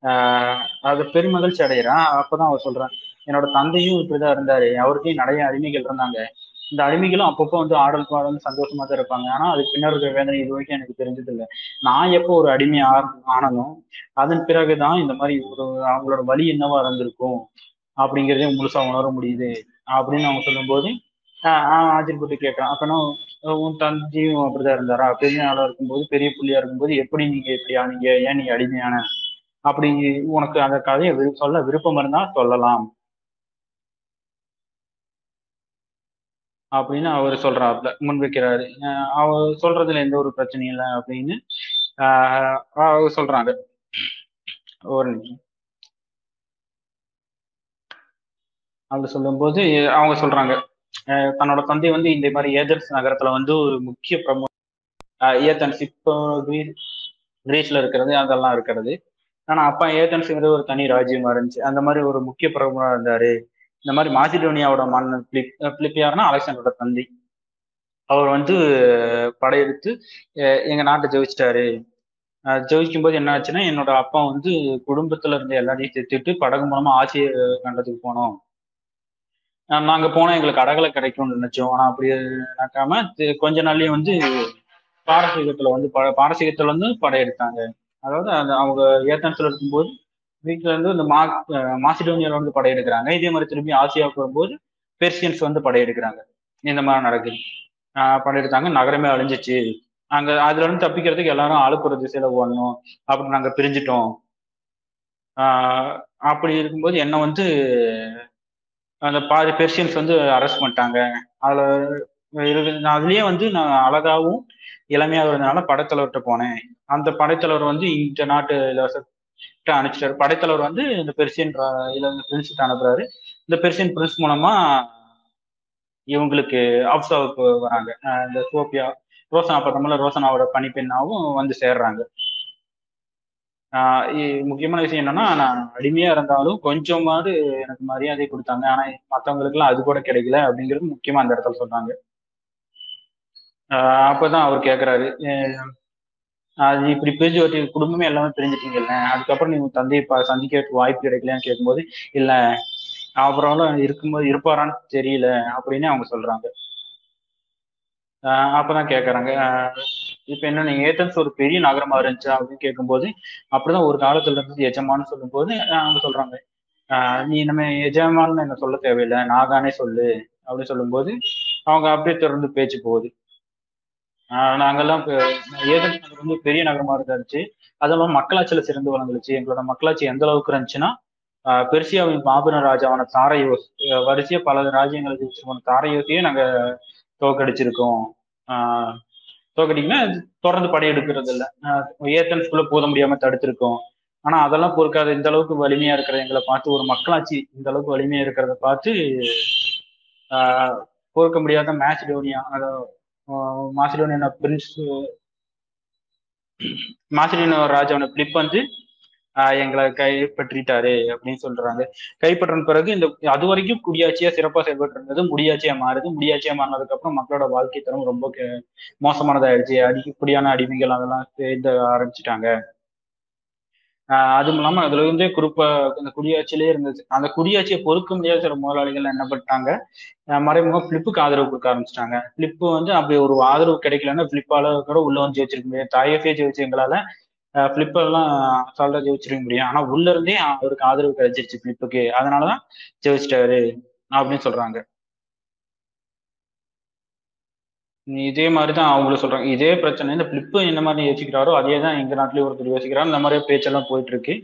ஆஹ் அது பெருமகிழ்ச்சி அடைகிறான் அப்பதான் அவன் சொல்றான் என்னோட தந்தையும் இப்படிதான் இருந்தாரு அவருக்கும் நிறைய அடிமைகள் இருந்தாங்க. இந்த அடிமைகளும் அப்பப்போ வந்து ஆடல் பாடல் சந்தோஷமா தான் இருப்பாங்க. ஆனா அதுக்கு பின்னர் இருக்கிற வேதனை இது வரைக்கும் எனக்கு தெரிஞ்சது இல்லை நான் எப்போ ஒரு அடிமை ஆனதும் அதன் பிறகுதான் இந்த மாதிரி ஒரு அவங்களோட வழி என்னவா இருந்திருக்கும் அப்படிங்கிறதே முழுசா உணர முடியுது அப்படின்னு அவங்க சொல்லும்போது ஆச்சரியப்பட்டு கேட்கறான். அப்பனா உன் தந்தையும் அப்படிதான் இருந்தாரா? பெரிய ஆளா இருக்கும்போது பெரிய புள்ளியா இருக்கும்போது எப்படி நீங்க இப்படி ஆனீங்க? ஏன் நீங்க அடிமையான? அப்படி உனக்கு அந்த கதையை சொல்ல விருப்பம் இருந்தா சொல்லலாம். அப்படின்னு அவர் சொல்றாப்ல முன்வைக்கிறாரு. அவர் சொல்றதுல எந்த ஒரு பிரச்சனையும் இல்லை அப்படின்னு ஆஹ் சொல்றாங்க ஒரு நிமிஷம். அப்படி சொல்லும்போது அவங்க சொல்றாங்க தன்னோட தந்தை வந்து இந்த மாதிரி ஏதென்ஸ் நகரத்துல வந்து ஒரு முக்கிய பிரமு ஏத்தன்ஸ் இப்போ கிரீஸ்ல இருக்கிறது அதெல்லாம் இருக்கிறது. ஆனா அப்பா ஏத்தன்ஸுங்கிறது ஒரு தனி ராஜ்யமா இருந்துச்சு. அந்த மாதிரி ஒரு முக்கிய பிரமுகா இருந்தாரு. இந்த மாதிரி மாசிடோனியாவோட மன்னன் பிலிப் பிலிப் அலெக்சாண்டரோட தந்தை. அவர் வந்து படையெடுத்து எங்க நாட்டை ஜெயிச்சிட்டாரு. ஜெயிக்கும் போது என்ன ஆச்சுன்னா என்னோட அப்பா வந்து குடும்பத்துல இருந்த எல்லாரையும் சேர்த்துட்டு படகு மூலமா ஆட்சியை கண்டத்துக்கு போனோம். நாங்க போனா எங்களுக்கு அடகலை கிடைக்கும்னு நினைச்சோம். ஆனா அப்படி நடக்காம கொஞ்ச நாள்லயே வந்து பாரசீகத்துல வந்து பாரசீகத்துல வந்து படையெடுத்தாங்க. அதாவது அந்த அவங்க ஏத்தன்ஸ்ல இருக்கும்போது வீட்டுல இருந்து இந்த மா மாசிடோனியால வந்து படையெடுக்கிறாங்க. இதே மாதிரி திரும்பி ஆசியாவுக்கு வரும்போது பெர்சியன்ஸ் வந்து படையெடுக்கிறாங்க. இந்த மாதிரி நடக்குது. படையெடுத்தாங்க. நகரமே அழிஞ்சிச்சு. அங்க அதுல இருந்து தப்பிக்கிறதுக்கு எல்லாரும் ஆளுக்கு திசையில ஓடணும். அப்படி நாங்க பிரிஞ்சிட்டோம். ஆஹ் அப்படி இருக்கும்போது என்ன வந்து அந்த பாதி பெர்சியன்ஸ் வந்து அரெஸ்ட் பண்ணிட்டாங்க. அதுல அதுலயே வந்து நான் அழகாவும் இளமையாக இருந்தனால படைத்தலைவர்கிட்ட போனேன். அந்த படைத்தலைவர் வந்து இந்த நாட்டு இளவரசர்கிட்ட அனுப்பிச்சிட்டாரு. படைத்தலைவர் வந்து இந்த பெர்சியன் பிரின்ஸ் அனுப்புறாரு. இந்த பெர்சியன் பிரின்ஸ் மூலமா இவங்களுக்கு அப்சாவுக்கு வராங்க. இந்த சோபியா ரோசனா பார்த்தோம்ல ரோசனாவோட பணிப்பெண்ணாவும் வந்து சேர்றாங்க. முக்கியமான விஷயம் என்னன்னா நான் அடிமையா இருந்தாலும் கொஞ்சமாவது எனக்கு மரியாதை கொடுத்தாங்க. ஆனா மற்றவங்களுக்கு எல்லாம் அது கூட கிடைக்கல அப்படிங்கிறது முக்கியமா அந்த இடத்துல சொல்றாங்க. அப்பதான் அவர் கேக்குறாரு. அது இப்படி பிரிஞ்சு வட்டி குடும்பமே எல்லாமே பிரிஞ்சிட்டீங்கல்ல அதுக்கப்புறம் நீங்க தந்தையை சந்திக்க வாய்ப்பு கிடைக்கலன்னு கேட்கும்போது இல்ல அப்புறம் இருக்கும்போது இருப்பாரான்னு தெரியல அப்படின்னு அவங்க சொல்றாங்க. அப்பதான் கேக்குறாங்க. இப்ப என்ன நீங்க ஏத்தன்ஸ் ஒரு பெரிய நகரமா இருந்துச்சா? அப்படின்னு கேட்கும்போது அப்படிதான் ஒரு காலத்துல இருந்து எஜமான்னு சொல்லும்போது அவங்க சொல்றாங்க. நீ நம்ம எஜமான்னு என்ன சொல்ல தேவையில்லை? நான் தானே சொல்லு அப்படின்னு சொல்லும்போது அவங்க அப்படியே தொடர்ந்து பேச்சு போகுது. நாங்கெல்லாம் ஏதென்ஸ் வந்து பெரிய நகரமா இருந்துச்சு. அதெல்லாம் மக்களாட்சியில சிறந்து வளர்ந்துச்சு. எங்களோட மக்களாட்சி எந்த அளவுக்கு இருந்துச்சுன்னா பெர்சியாவின் மாபெரும் ராஜாவான தாரையோஸ் வரிசையா பல ராஜ்யங்களை வச்சிருக்கோம் தாரையோஸையே நாங்க தோக்கடிச்சிருக்கோம் ஆஹ் தொடர்ந்து படையெடுக்கிறது இல்லை ஏத்தன்ஸ்குள்ள போத முடியாம தடுத்திருக்கோம். ஆனா அதெல்லாம் பொறுக்காத இந்த அளவுக்கு வலிமையா இருக்கிற எங்களை பார்த்து ஒரு மக்களாட்சி இந்த அளவுக்கு வலிமையா இருக்கிறத பார்த்து ஆஹ் பொறுக்க முடியாத மேசிடோனியா மாசிடோனியா பிரின்ஸ் மாசிடோனியா ராஜாவோட பிளிப் வந்து எங்களை கைப்பற்றிட்டாரு அப்படின்னு சொல்றாங்க. கைப்பற்றின பிறகு இந்த அது வரைக்கும் குடியாட்சியா சிறப்பா செயல்பட்டு இருந்தது முடியாட்சியா மாறுது. முடியாட்சியா மாறினதுக்கு அப்புறம் மக்களோட வாழ்க்கை தரம் ரொம்ப மோசமானதாயிடுச்சு. அதிகப்படியான அடிமைகள் அதெல்லாம் சேர்ந்து ஆரம்பிச்சிட்டாங்க. அதுவும் இல்லாம அதுல இருந்தே குறிப்பா அந்த குடியாட்சியிலே இருந்துச்சு அந்த குடியாட்சியை பொறுக்க முடியாத சில முதலாளிகள் என்ன பண்ணிட்டாங்க? மறைமுக பிளிப்புக்கு ஆதரவு கொடுக்க ஆரம்பிச்சிட்டாங்க. பிளிப்பு வந்து அப்படி ஒரு ஆதரவு கிடைக்கலன்னா பிளிப்பால கூட உள்ள வந்து ஜெயிச்சிருக்க முடியும் தாயஃபே ஜெயிச்சு எங்களால பிளிப்பெல்லாம் அசால்ட்டா ஜெயிச்சிருக்க முடியும். ஆனா உள்ள இருந்தே அவருக்கு ஆதரவு கிடைச்சிருச்சு பிளிப்புக்கு அதனாலதான் ஜெயிச்சிட்டாரு அப்படின்னு சொல்றாங்க. இதே மாதிரிதான் அவங்களும் சொல்றாங்க. இதே பிரச்சனை இந்த பிளிப்பு என்ன மாதிரி யோசிக்கிறாரோ அதே தான் எங்க நாட்டிலேயே ஒருத்தர் யோசிக்கிறாரு இந்த மாதிரி பேச்செல்லாம் போயிட்டு இருக்கு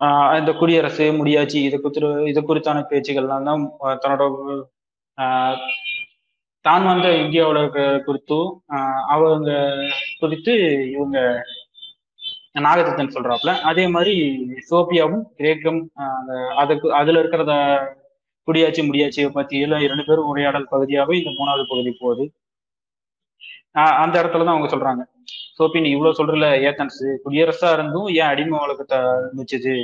ஆஹ் இந்த குடியரசு முடியாச்சு இதை குறித்து இதை குறித்தான பேச்சுகள்லாம் தான் தன்னோட ஆஹ் தான் வந்த இந்தியாவோட குறித்தும் அவங்க குறித்து இவங்க நாகதத்தன் சொல்றாப்புல. அதே மாதிரி சோபியாவும் கிரேக்கம் அந்த அதுக்கு அதுல இருக்கிறத குடியாச்சு முடியாட்சியை பத்தி எல்லாம் இரண்டு பேரும் உரையாடல் பகுதியாகவே இந்த மூணாவது பகுதி போகுது. அந்த இடத்துல தான் அவங்க சொல்றாங்க. சோபி நீ இவ்வளவு சொல்றல ஏத்தன்ஸ் குடியரசா இருந்தும் ஏன் அடிமை உலகத்தை இருந்துச்சு?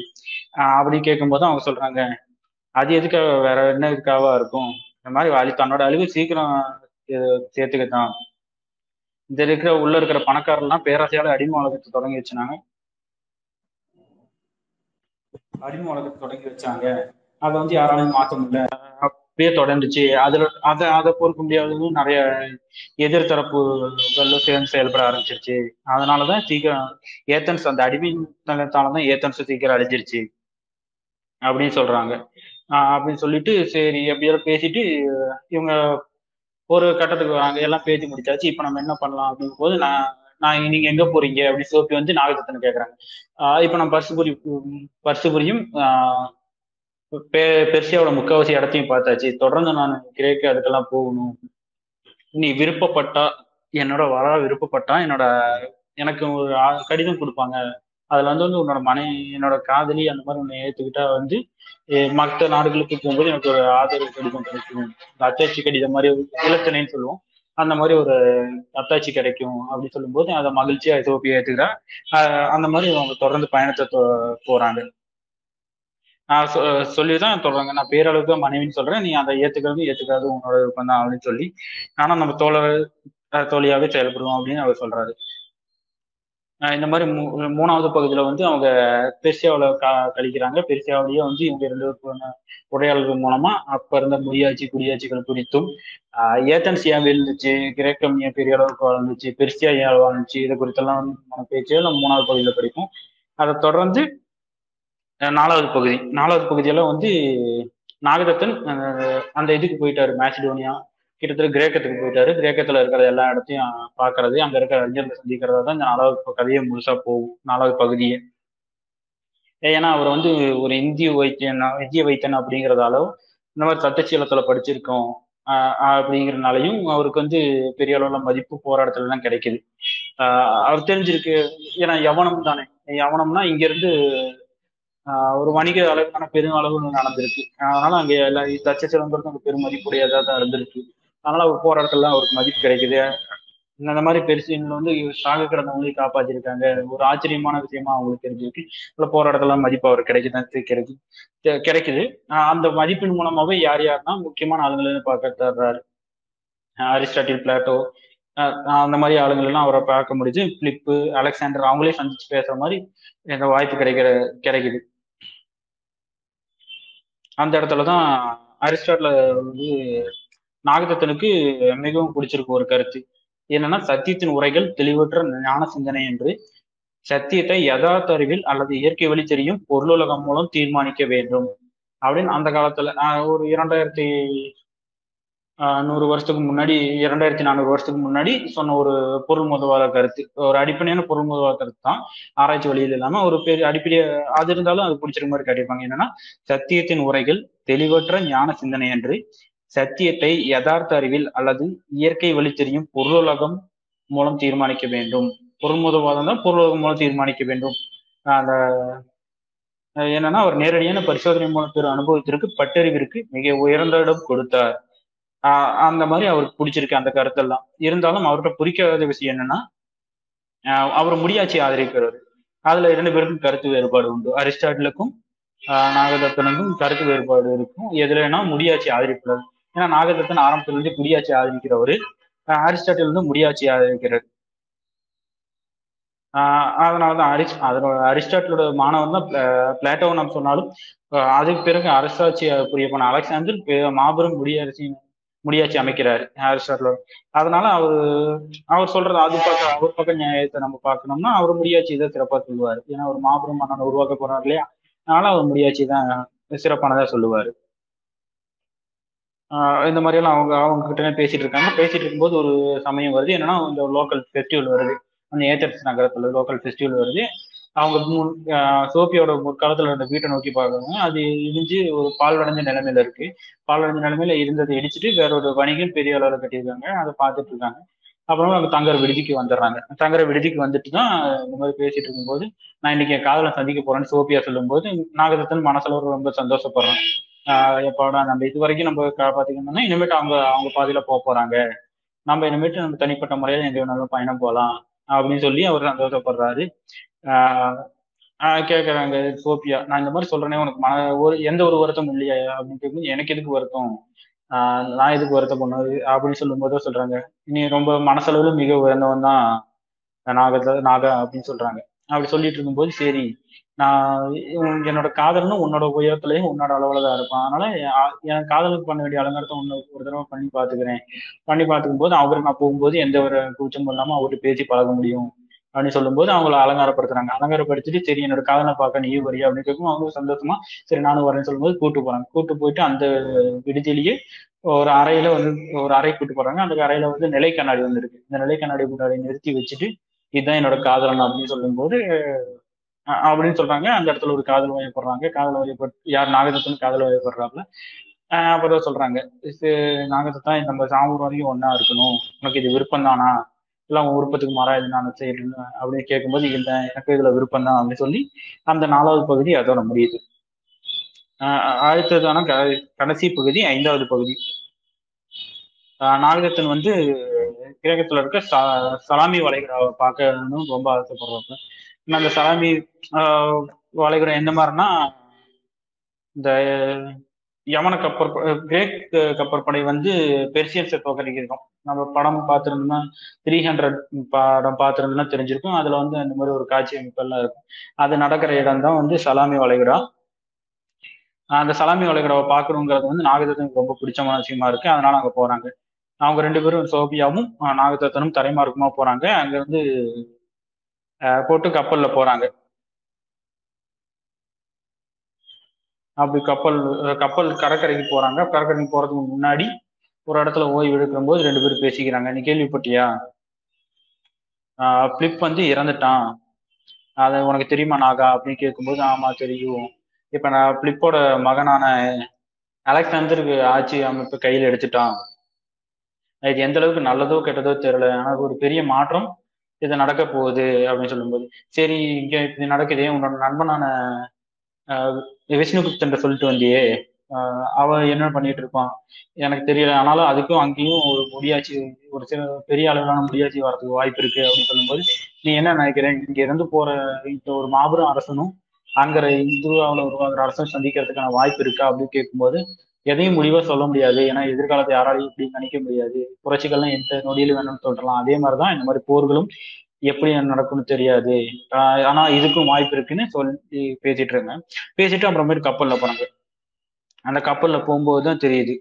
அப்படின்னு கேட்கும்போது அவங்க சொல்றாங்க. அது எதுக்காக வேற என்ன இதுக்காவா இருக்கும்? இந்த மாதிரி அழி தன்னோட அழிவு சீக்கிரம் சேர்த்துக்கத்தான். இந்த இருக்கிற உள்ள இருக்கிற பணக்காரர்லாம் பேராசையால அடிமை வழக்கத்தை தொடங்கி வச்சாங்க அடிமை உலகத்தை தொடங்கி வச்சாங்க. அதை வந்து யாராலையும் மாற்ற முடியல. அப்படியே தொடர்ந்துச்சு. அதுல அதை அதை பொறுக்க முடியாததும் நிறைய எதிர்த்தரப்புகளும் சேர்ந்து செயல்பட ஆரம்பிச்சிருச்சு. அதனாலதான் சீக்கிரம் ஏத்தன்ஸ் அந்த அடிமைத்தனத்தாலதான் ஏத்தன்ஸ் சீக்கிரம் அழிஞ்சிருச்சு அப்படின்னு சொல்றாங்க. அப்படின்னு சொல்லிட்டு சரி எப்படியாவது பேசிட்டு இவங்க ஒரு கட்டத்துக்கு வராங்க. எல்லாம் பேசி முடிச்சாச்சு. இப்ப நம்ம என்ன பண்ணலாம் அப்படிங்கும் போது நான் நான் நீங்க எங்க போறீங்க? அப்படின்னு சோப்பி வந்து நாகதத்தனை கேக்குறாங்க. இப்ப நம்ம பர்சுபுரி பர்சுபுரியும் ஆஹ் பெர்சியாவோட முக்கால்வாசி இடத்தையும் பார்த்தாச்சு. தொடர்ந்து நான் கிரேக்கு அதுக்கெல்லாம் போகணும். நீ விருப்பப்பட்டா என்னோட வர விருப்பப்பட்டா என்னோட எனக்கு ஒரு கடிதம் கொடுப்பாங்க. அதுல வந்து வந்து உன்னோட மனை என்னோட காதலி அந்த மாதிரி உன்னை ஏத்துக்கிட்டா வந்து மற்ற நாடுகளுக்கு போகும்போது எனக்கு ஒரு ஆதரவு கடிதம் கிடைக்கும். இந்த அத்தாட்சி கடிதம் மாதிரி இலத்தனைன்னு சொல்லுவோம். அந்த மாதிரி ஒரு அத்தாட்சி கிடைக்கும் அப்படின்னு சொல்லும்போது அதை மகிழ்ச்சியா எத்தோப்பியா ஏத்துக்கிறா. அந்த மாதிரி அவங்க தொடர்ந்து பயணத்தை போறாங்க. சொல்லிதான் சொல்றாங்க நான் பேரளவுக்கு மனைவின்னு சொல்றேன். நீ அதை ஏத்துக்கிறது ஏத்துக்காது உன்னோட விருப்பம் தான் அப்படின்னு சொல்லி. ஆனா நம்ம தோழர் தோழியாவே செயல்படுவோம் அப்படின்னு அவர் சொல்றாரு. இந்த மாதிரி மூ- மூணாவது பகுதியில வந்து அவங்க பெர்சியாவில் க கழிக்கிறாங்க. பெர்சியாவிலேயே வந்து இவங்க ரெண்டு உடையாளர்கள் மூலமா அப்ப இருந்த முடியாட்சி குடியாட்சிகள் குறித்தும் ஏத்தன்ஸ் ஏன் விழுந்துச்சு கிரேக்கம் ஏன் பெரிய அளவுக்கு வளர்ந்துச்சு பெர்சியா ஏன் வாழ்ந்துச்சு இது குறித்தெல்லாம் வந்து நம்ம பேச்சு நம்ம மூணாவது பகுதியில படிப்போம். அதை தொடர்ந்து நாலாவது பகுதி. நாலாவது பகுதியெல்லாம் வந்து நாகதத்தன் அந்த இதுக்கு போயிட்டாரு மேசிடோனியா. கிட்டத்தட்ட கிரேக்கத்துக்கு போயிட்டாரு. கிரேக்கத்துல இருக்கிற எல்லா இடத்தையும் பார்க்கறது அங்க இருக்கிற அறிஞர்களை சந்திக்கிறதா தான் இந்த நாலாவது கதையை முழுசா போகும். நாலாவது பகுதியே. ஏன்னா அவர் வந்து ஒரு இந்திய வைத்தியன் இந்திய வைத்தியன் அப்படிங்கிறதால இந்த மாதிரி தத்தச்சீலத்துல படிச்சிருக்கோம். ஆஹ் அப்படிங்கிறனாலையும் அவருக்கு வந்து பெரிய அளவுல மதிப்பு போராட்டத்துல தான் கிடைக்குது. ஆஹ் அவர் தெரிஞ்சிருக்கு. ஏன்னா யவனம் தானே யவனம்னா இங்க இருந்து ஒரு வணிக அளவுக்கான பெரும் அளவு நடந்திருக்கு. அதனால அங்கே எல்லா தச்சசிலங்கிறது அங்க பெருமதிப்புடையதா தான் இருந்திருக்கு. அதனால அவர் போராட்டத்துல அவருக்கு மதிப்பு கிடைக்குது. இந்த மாதிரி பெருசு பெருசுல வந்து சாக கிடந்தவங்களையும் காப்பாத்திருக்காங்க. ஒரு ஆச்சரியமான விஷயமா அவங்களுக்கு தெரிஞ்சிருக்கு இல்ல போராட்டத்துல மதிப்பு அவர் கிடைக்குதான் கிடைக்குது. கிடைக்குது. அந்த மதிப்பின் மூலமாவே யார் யாருன்னா முக்கியமான ஆளுங்களை பார்க்க தர்றாரு அரிஸ்டாட்டில் பிளாட்டோ அந்த மாதிரி ஆளுங்கள் எல்லாம் அவரை பார்க்க முடியுது பிலிப்பு அலெக்சாண்டர் அவங்களே சந்திச்சு பேசுற மாதிரி இந்த வாய்ப்பு கிடைக்கிற கிடைக்குது. அந்த இடத்துல தான் அரிஸ்டாட்டில் வந்து நாகதத்தனுக்கு மிகவும் பிடிச்சிருக்கு ஒரு கருத்து. என்னன்னா சத்தியத்தின் உரைகள் தெளிவற்ற ஞான சிந்தனை என்று சத்தியத்தை யதார்த்த அறிவில் அல்லது இயற்கை வழி தெரியும் பொருளுலகம் மூலம் தீர்மானிக்க வேண்டும். அப்படின்னு அந்த காலத்துல ஒரு இரண்டாயிரத்தி நூறு வருஷத்துக்கு முன்னாடி இரண்டாயிரத்தி நானூறு வருஷத்துக்கு முன்னாடி சொன்ன ஒரு பொருள் முதவாத கருத்து. ஒரு அடிப்படையான பொருள் முதவாத கருத்து தான். ஆராய்ச்சி வழியில் இல்லாம ஒரு பெரிய அடிப்படை அது இருந்தாலும் அது பிடிச்சிருக்க மாதிரி காட்டியிருப்பாங்க. என்னன்னா சத்தியத்தின் உரைகள் தெளிவற்ற ஞான சிந்தனை என்று சத்தியத்தை யதார்த்த அறிவில் அல்லது இயற்கை வழி தெரியும் பொருளுலகம் மூலம் தீர்மானிக்க வேண்டும். பொருள் முதவாதம் தான் பொருளுலகம் மூலம் தீர்மானிக்க வேண்டும். அந்த என்னன்னா அவர் நேரடியான பரிசோதனை மூலம் பெறும் அனுபவத்திற்கு பட்டறிவிற்கு மிக உயர்ந்த இடம் கொடுத்தார். அந்த மாதிரி அவருக்கு பிடிச்சிருக்கு அந்த கருத்தெல்லாம். இருந்தாலும் அவர்கிட்ட பிடிக்காத விஷயம் என்னன்னா அவர் முடியாட்சி ஆதரிக்கிறார் அதுல இரண்டு பேருக்கும் கருத்து வேறுபாடு உண்டு. அரிஸ்டாட்டிலுக்கும் ஆஹ் நாகதத்தனுக்கும் கருத்து வேறுபாடு இருக்கும். எதுலன்னா முடியாட்சி ஆதரிக்கிறார் ஏன்னா நாகதத்தன் ஆரம்பத்திலிருந்து முடியாட்சி ஆதரிக்கிறவர். ஆதரிக்கிறவரு அரிஸ்டாட்டில் வந்து முடியாட்சி ஆதரிக்கிறார். ஆஹ் அதனாலதான் அரிஸ் அதனோட அரிஸ்டாட்டிலோட மாணவன் தான் பிளாட்டோ நம்ம சொன்னாலும் அதுக்கு பிறகு அரசாட்சி புரிய போன அலெக்சாண்டர் பெ- மாபெரும் முடியாட்சி முடியாட்சி அமைக்கிறாரு அரிஸ்டாட்டிலோட அதனால அவர் அவர் சொல்றது அது பக்கம் அவர் பக்கம் நியாயத்தை நம்ம பார்க்கணும்னா அவர் முடியாட்சி இதை சிறப்பா சொல்லுவார். ஏன்னா ஒரு மாபெரும் மன்னனை உருவாக்க போறாரு இல்லையா? அதனால அவர் முடியாட்சி தான் சிறப்பானதா சொல்லுவாரு. இந்த மாதிரி எல்லாம் அவங்க அவங்க கிட்டே பேசிட்டு இருக்காங்க. பேசிட்டு இருக்கும்போது ஒரு சமயம் வருது. என்னன்னா இந்த லோக்கல் ஃபெஸ்டிவல் வருது. அந்த ஏத்தர்ஸ் நகரத்துல லோக்கல் ஃபெஸ்டிவல் வருது. அவங்க சோஃபியோட முற்காலத்துல இருந்த வீட்டை நோக்கி பார்க்கறாங்க அது இடிஞ்சு ஒரு பால்வடைஞ்ச நிலைமையில இருக்கு. பால்வடைஞ்ச நிலைமையில இருந்ததை இடிச்சிட்டு வேற ஒரு வணிகம் பெரிய அளவுல கட்டியிருக்காங்க. அதை பார்த்துட்டு இருக்காங்க. அப்புறம் அவங்க தங்குற விடுதிக்கு வந்துடுறாங்க. தங்குற விடுதிக்கு வந்துட்டு தான் இந்த மாதிரி பேசிட்டு இருக்கும்போது நான் இன்னைக்கு என் காதலை சந்திக்க போறேன்னு சோஃபியா சொல்லும்போது நாகதத்தன் மனசுல ரொம்ப சந்தோஷப்படுறேன். ஆஹ் எப்பாடா நம்ம இது வரைக்கும் நம்ம பார்த்தீங்கன்னா இனிமேட்டு அவங்க அவங்க பாதையில போக போறாங்க. நம்ம இனிமேட்டு நம்ம தனிப்பட்ட முறையில எங்க வேணாலும் பயணம் போகலாம் அப்படின்னு சொல்லி அவர் சந்தோஷப்படுறாரு. ஆஹ் கேக்குறாங்க சோபியா. நான் இந்த மாதிரி சொல்றேனே உனக்கு மன ஒரு எந்த ஒரு வருத்தமும் இல்லையா அப்படின்னு கேட்கும்போது எனக்கு எதுக்கு வருத்தம்? ஆஹ் நான் எதுக்கு வருத்தம் பண்ணது? அப்படின்னு சொல்லும்போது சொல்றாங்க. நீ ரொம்ப மனசளவுல மிக உயர்ந்தவன் தான் நாக நாக அப்படின்னு சொல்றாங்க. அப்படி சொல்லிட்டு இருக்கும்போது சரி நான் என்னோட காதல்னு உன்னோட உயரத்துலயும் உன்னோட அளவுல தான் இருப்பான். அதனால என் காதலுக்கு பண்ண வேண்டிய அலங்காரத்தை ஒன்று ஒரு தடவை பண்ணி பாத்துக்கிறேன் பண்ணி பார்த்துக்கும் போது அவருக்கு நான் போகும்போது எந்த ஒரு கூச்சமும் இல்லாம அவர்கிட்ட பேசி பழக முடியும். அப்படின்னு சொல்லும்போது அவங்கள அலங்காரப்படுத்துறாங்க. அலங்காரப்படுத்திட்டு சரி என்னோட காதலை பார்க்க நீ வரியா? அப்படின்னு கேட்கும் அவங்க சந்தோஷமா சரி நானும் வரேன்னு சொல்லும்போது கூட்டு போறாங்க. கூட்டு போயிட்டு அந்த விடுதியிலேயே ஒரு அறையில வந்து ஒரு அறை கூட்டு போறாங்க. அந்த அறையில வந்து நிலை கண்ணாடி வந்து இருக்கு. இந்த நிலை கண்ணாடி முன்னாடி நிறுத்தி வச்சுட்டு இதுதான் என்னோட காதலன் அப்படின்னு சொல்லும்போது அப்படின்னு சொல்றாங்க. அந்த இடத்துல ஒரு காதல் வயப்படுறாங்க. காதல் வயப்பட்டு யார் நாகதத்தன் காதல் வயப்படுறாப்புல. அப்புறம் சொல்றாங்க. நாகதத்தான் நம்ம சாமூர் வரைக்கும் ஒன்னா இருக்கணும். உனக்கு இது விருப்பம் தானா? இல்லை உன் விருப்பத்துக்கு மாறா இது நான் செய்யணும் அப்படின்னு கேட்கும்போது இந்த எனக்கு இதுல விருப்பம் தான் அப்படின்னு சொல்லி அந்த நாலாவது பகுதி அதோட முடியுது. அடுத்ததான கடைசி பகுதி ஐந்தாவது பகுதி. நாகதத்தன் வந்து கிரகத்துல இருக்க சலாமி வளைகுடாவை பார்க்கணும் ரொம்ப ஆசைப்படுறாங்க. அந்த சலாமி வளைகுடா எந்த மாதிரினா இந்த யமன கப்பற் கிரேக் கப்பற்படை வந்து பெர்சியன்ஸை தோக்கடிக்கிறோம் நம்ம படம் பார்த்துருந்தோம்னா த்ரீ ஹண்ட்ரட் படம் பார்த்துருந்தோம்னா தெரிஞ்சிருக்கும். அதுல வந்து அந்த மாதிரி ஒரு காட்சி அமைப்பெல்லாம் இருக்கும். அது நடக்கிற இடம் தான் வந்து சலாமி வளைகுடா. அந்த சலாமி வளைகுடாவை பார்க்கணுங்கிறது வந்து நாகதத்தனுக்கு ரொம்ப பிடிச்சமான விஷயமா இருக்கு. அதனால அங்க போறாங்க. அவங்க ரெண்டு பேரும் சோபியாவும் நாகதத்தனும் தரைமார்க்குமா போறாங்க. அங்க வந்து போட்டு கப்பல்ல போறாங்க. அப்படி கப்பல் கப்பல் கடற்கரைக்கு போறாங்க. கடற்கரைக்கு போறதுக்கு முன்னாடி ஒரு இடத்துல ஓய்வு எடுக்கும் போது ரெண்டு பேரும் பேசிக்கிறாங்க. நீ கேள்விப்பட்டியா? பிளிப் வந்து இறந்துட்டான். அது உனக்கு தெரியுமா நாகா? அப்படின்னு கேட்கும்போது ஆமா தெரியும். இப்ப நான் பிளிப்போட மகனான அலெக்சாந்தருக்கு ஆட்சி அமைப்பு கையில் எடுத்துட்டான். இது எந்த அளவுக்கு நல்லதோ கெட்டதோ தெரியல. ஆனால் ஒரு பெரிய மாற்றம் இது நடக்க போகுது அப்படின்னு சொல்லும்போது சரி இங்க இது நடக்குதே. உன்னோட நண்பனான விஷ்ணுகுப்தன் சொல்லிட்டு வந்தியே. அவ என்ன பண்ணிட்டு இருப்பான் எனக்கு தெரியல. ஆனாலும் அதுக்கும் அங்கேயும் ஒரு முடியாட்சி ஒரு சில பெரிய அளவிலான முடியாட்சி வரதுக்கு வாய்ப்பு இருக்கு அப்படின்னு சொல்லும்போது நீ என்ன நினைக்கிறேன் இங்க இருந்து போற இந்த ஒரு மாபெரும் அரசனும் அங்கிற இந்துவாவில் உருவாகிற அரசும் சந்திக்கிறதுக்கான வாய்ப்பு இருக்கா அப்படின்னு கேட்கும்போது எதையும் முடிவா சொல்ல முடியாது. ஏன்னா எதிர்காலத்தை யாராலையும் இப்படி நினைக்க முடியாது. புரட்சிகள்லாம் எந்த நொடியில வேணும்னு சொல்றலாம். அதே மாதிரிதான் இந்த மாதிரி போர்களும் எப்படி நடக்கும்னு தெரியாது. ஆனா இதுக்கும் வாய்ப்பு இருக்குன்னு சொல்லி பேசிட்டு இருந்தேன். பேசிட்டு அப்புறமேட்டு கப்பல்ல போனாங்க. அந்த கப்பல்ல போகும்போது தான் தெரியுது.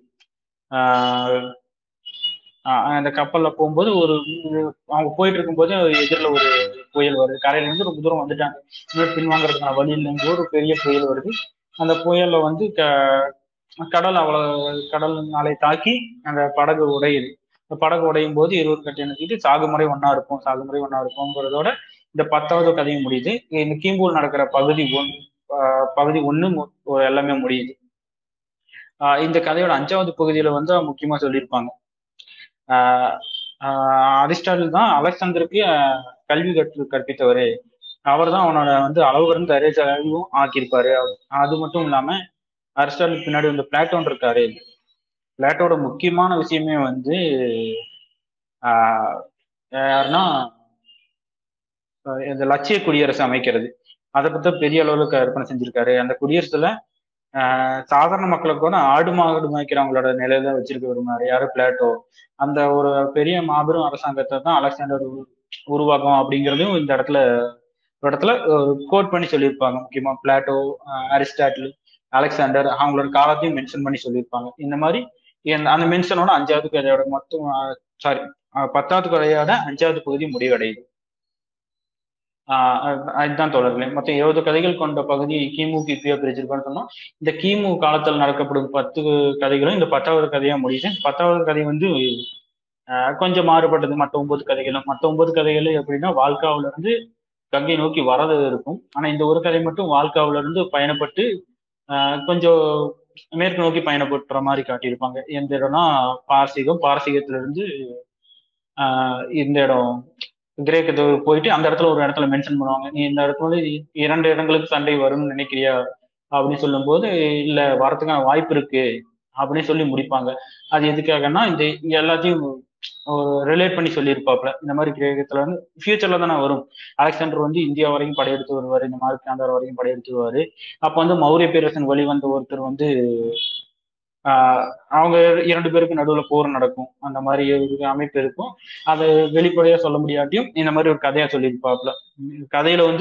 அந்த கப்பல்ல போகும்போது ஒரு அவங்க போயிட்டு இருக்கும்போது எதிரில் ஒரு புயல் வருது. கரையில இருந்து ரொம்ப தூரம் வந்துட்டாங்க. இன்னொரு பின்வாங்கிறதுக்கான வழி இல்லைங்க ஒரு பெரிய புயல் வருது. அந்த புயல்ல வந்து க கடல் அவ்வளோ கடல் நாளை தாக்கி அந்த படகு உடையுது. படகு உடையும் போது இருவர் கட்டி இது சாகுமுறை ஒன்னா இருக்கும் சாகுமுறை ஒன்னா இருக்கும்ங்கிறதோட இந்த பத்தாவது கதையும் முடியுது. இந்த கீம்பூர் நடக்கிற பகுதி ஒன் பகுதி ஒன்று எல்லாமே முடியுது. இந்த கதையோட அஞ்சாவது பகுதியில வந்து முக்கியமா சொல்லியிருப்பாங்க. அரிஸ்டாட்டில் தான் அலெக்சாந்தருக்கு கல்வி கற்று கற்பித்தவர். அவர் தான் அவனோட வந்து அளவு கடந்த அறிவும் ஆக்கியிருப்பாரு. அது மட்டும் இல்லாம அரிஸ்டாட்டில் பின்னாடி வந்து பிளாட்டோன் இருக்காரு. பிளாட்டோட முக்கியமான விஷயமே வந்து யாருன்னா இந்த லட்சிய குடியரசு அமைக்கிறது. அதை பத்தி பெரிய அளவில் கற்பனை செஞ்சிருக்காரு. அந்த குடியரசுல சாதாரண மக்களுக்கு கூட ஆடு மாடு மேய்க்கிறவங்களோட நிலையில வச்சிருக்க விரும்பினாரு யாரு? பிளாட்டோ. அந்த ஒரு பெரிய மாபெரும் அரசாங்கத்தை தான் அலெக்சாண்டர் உருவாக்கும் அப்படிங்கிறதையும் இந்த இடத்துல ஒரு இடத்துல கோட் பண்ணி சொல்லியிருப்பாங்க. முக்கியமா பிளாட்டோ அரிஸ்டாட்டில் அலெக்சாண்டர் அவங்களோட காலத்தையும் மென்ஷன் பண்ணி சொல்லியிருப்பாங்க. இந்த மாதிரி அந்த மென்ஷனோட அஞ்சாவது கதையோட மொத்தம் சாரி பத்தாவது கதையோட அஞ்சாவது பகுதி முடிவடையுது. அதுதான் தொடர்களே மொத்தம் இருபது கதைகள் கொண்ட பகுதி கிமு கிபியா பிரிச்சிருக்கோம்னு சொன்னோம். இந்த கிமு காலத்தில் நடக்கப்படும் பத்து கதைகளும் இந்த பத்தாவது கதையா முடியுது. பத்தாவது கதை வந்து கொஞ்சம் மாறுபட்டது. மற்ற ஒன்பது கதைகளும். மற்ற ஒன்பது கதைகளும் எப்படின்னா வால்காவில இருந்து கங்கை நோக்கி வரது இருக்கும். ஆனா இந்த ஒரு கதை மட்டும் வாழ்க்காவில இருந்து பயணப்பட்டு கொஞ்சம் மேற்கு நோக்கி பயணப்படுற மாதிரி காட்டியிருப்பாங்க. எந்த இடம்னா பாரசீகம் பாரசீகத்துல இருந்து இந்த இடம் கிரேக்கத்துக்கு போயிட்டு அந்த இடத்துல ஒரு இடத்துல மென்ஷன் பண்ணுவாங்க. நீ இந்த இடத்துல இரண்டு இடங்களுக்கு சண்டை வரும்னு நினைக்கிறியா? அப்படின்னு சொல்லும்போது இல்ல வரதுக்கான வாய்ப்பு இருக்கு. அப்படின்னு சொல்லி முடிப்பாங்க. அது எதுக்காகன்னா இந்த எல்லாத்தையும் ரிலேட் பண்ணி சொல்லியிருப்பாப்ல இந்த மாதிரி கிரேகத்துல வந்து ஃபியூச்சர்ல தானே வரும். அலெக்சாண்டர் வந்து இந்தியா வரைக்கும் படையெடுத்து வருவார். இந்த மாதிரி காந்தார் வரைக்கும் படையெடுத்து வருவாரு. அப்போ வந்து மௌரிய பேரரசன் வழி வந்த ஒருத்தர் வந்து அவங்க இரண்டு பேருக்கு நடுவுல போர் நடக்கும். அந்த மாதிரி ஒரு அமைப்பு இருக்கும். அதை வெளிப்படையா சொல்ல முடியாட்டியும் இந்த மாதிரி ஒரு கதையா சொல்லியிருப்பாப்ல கதையில வந்து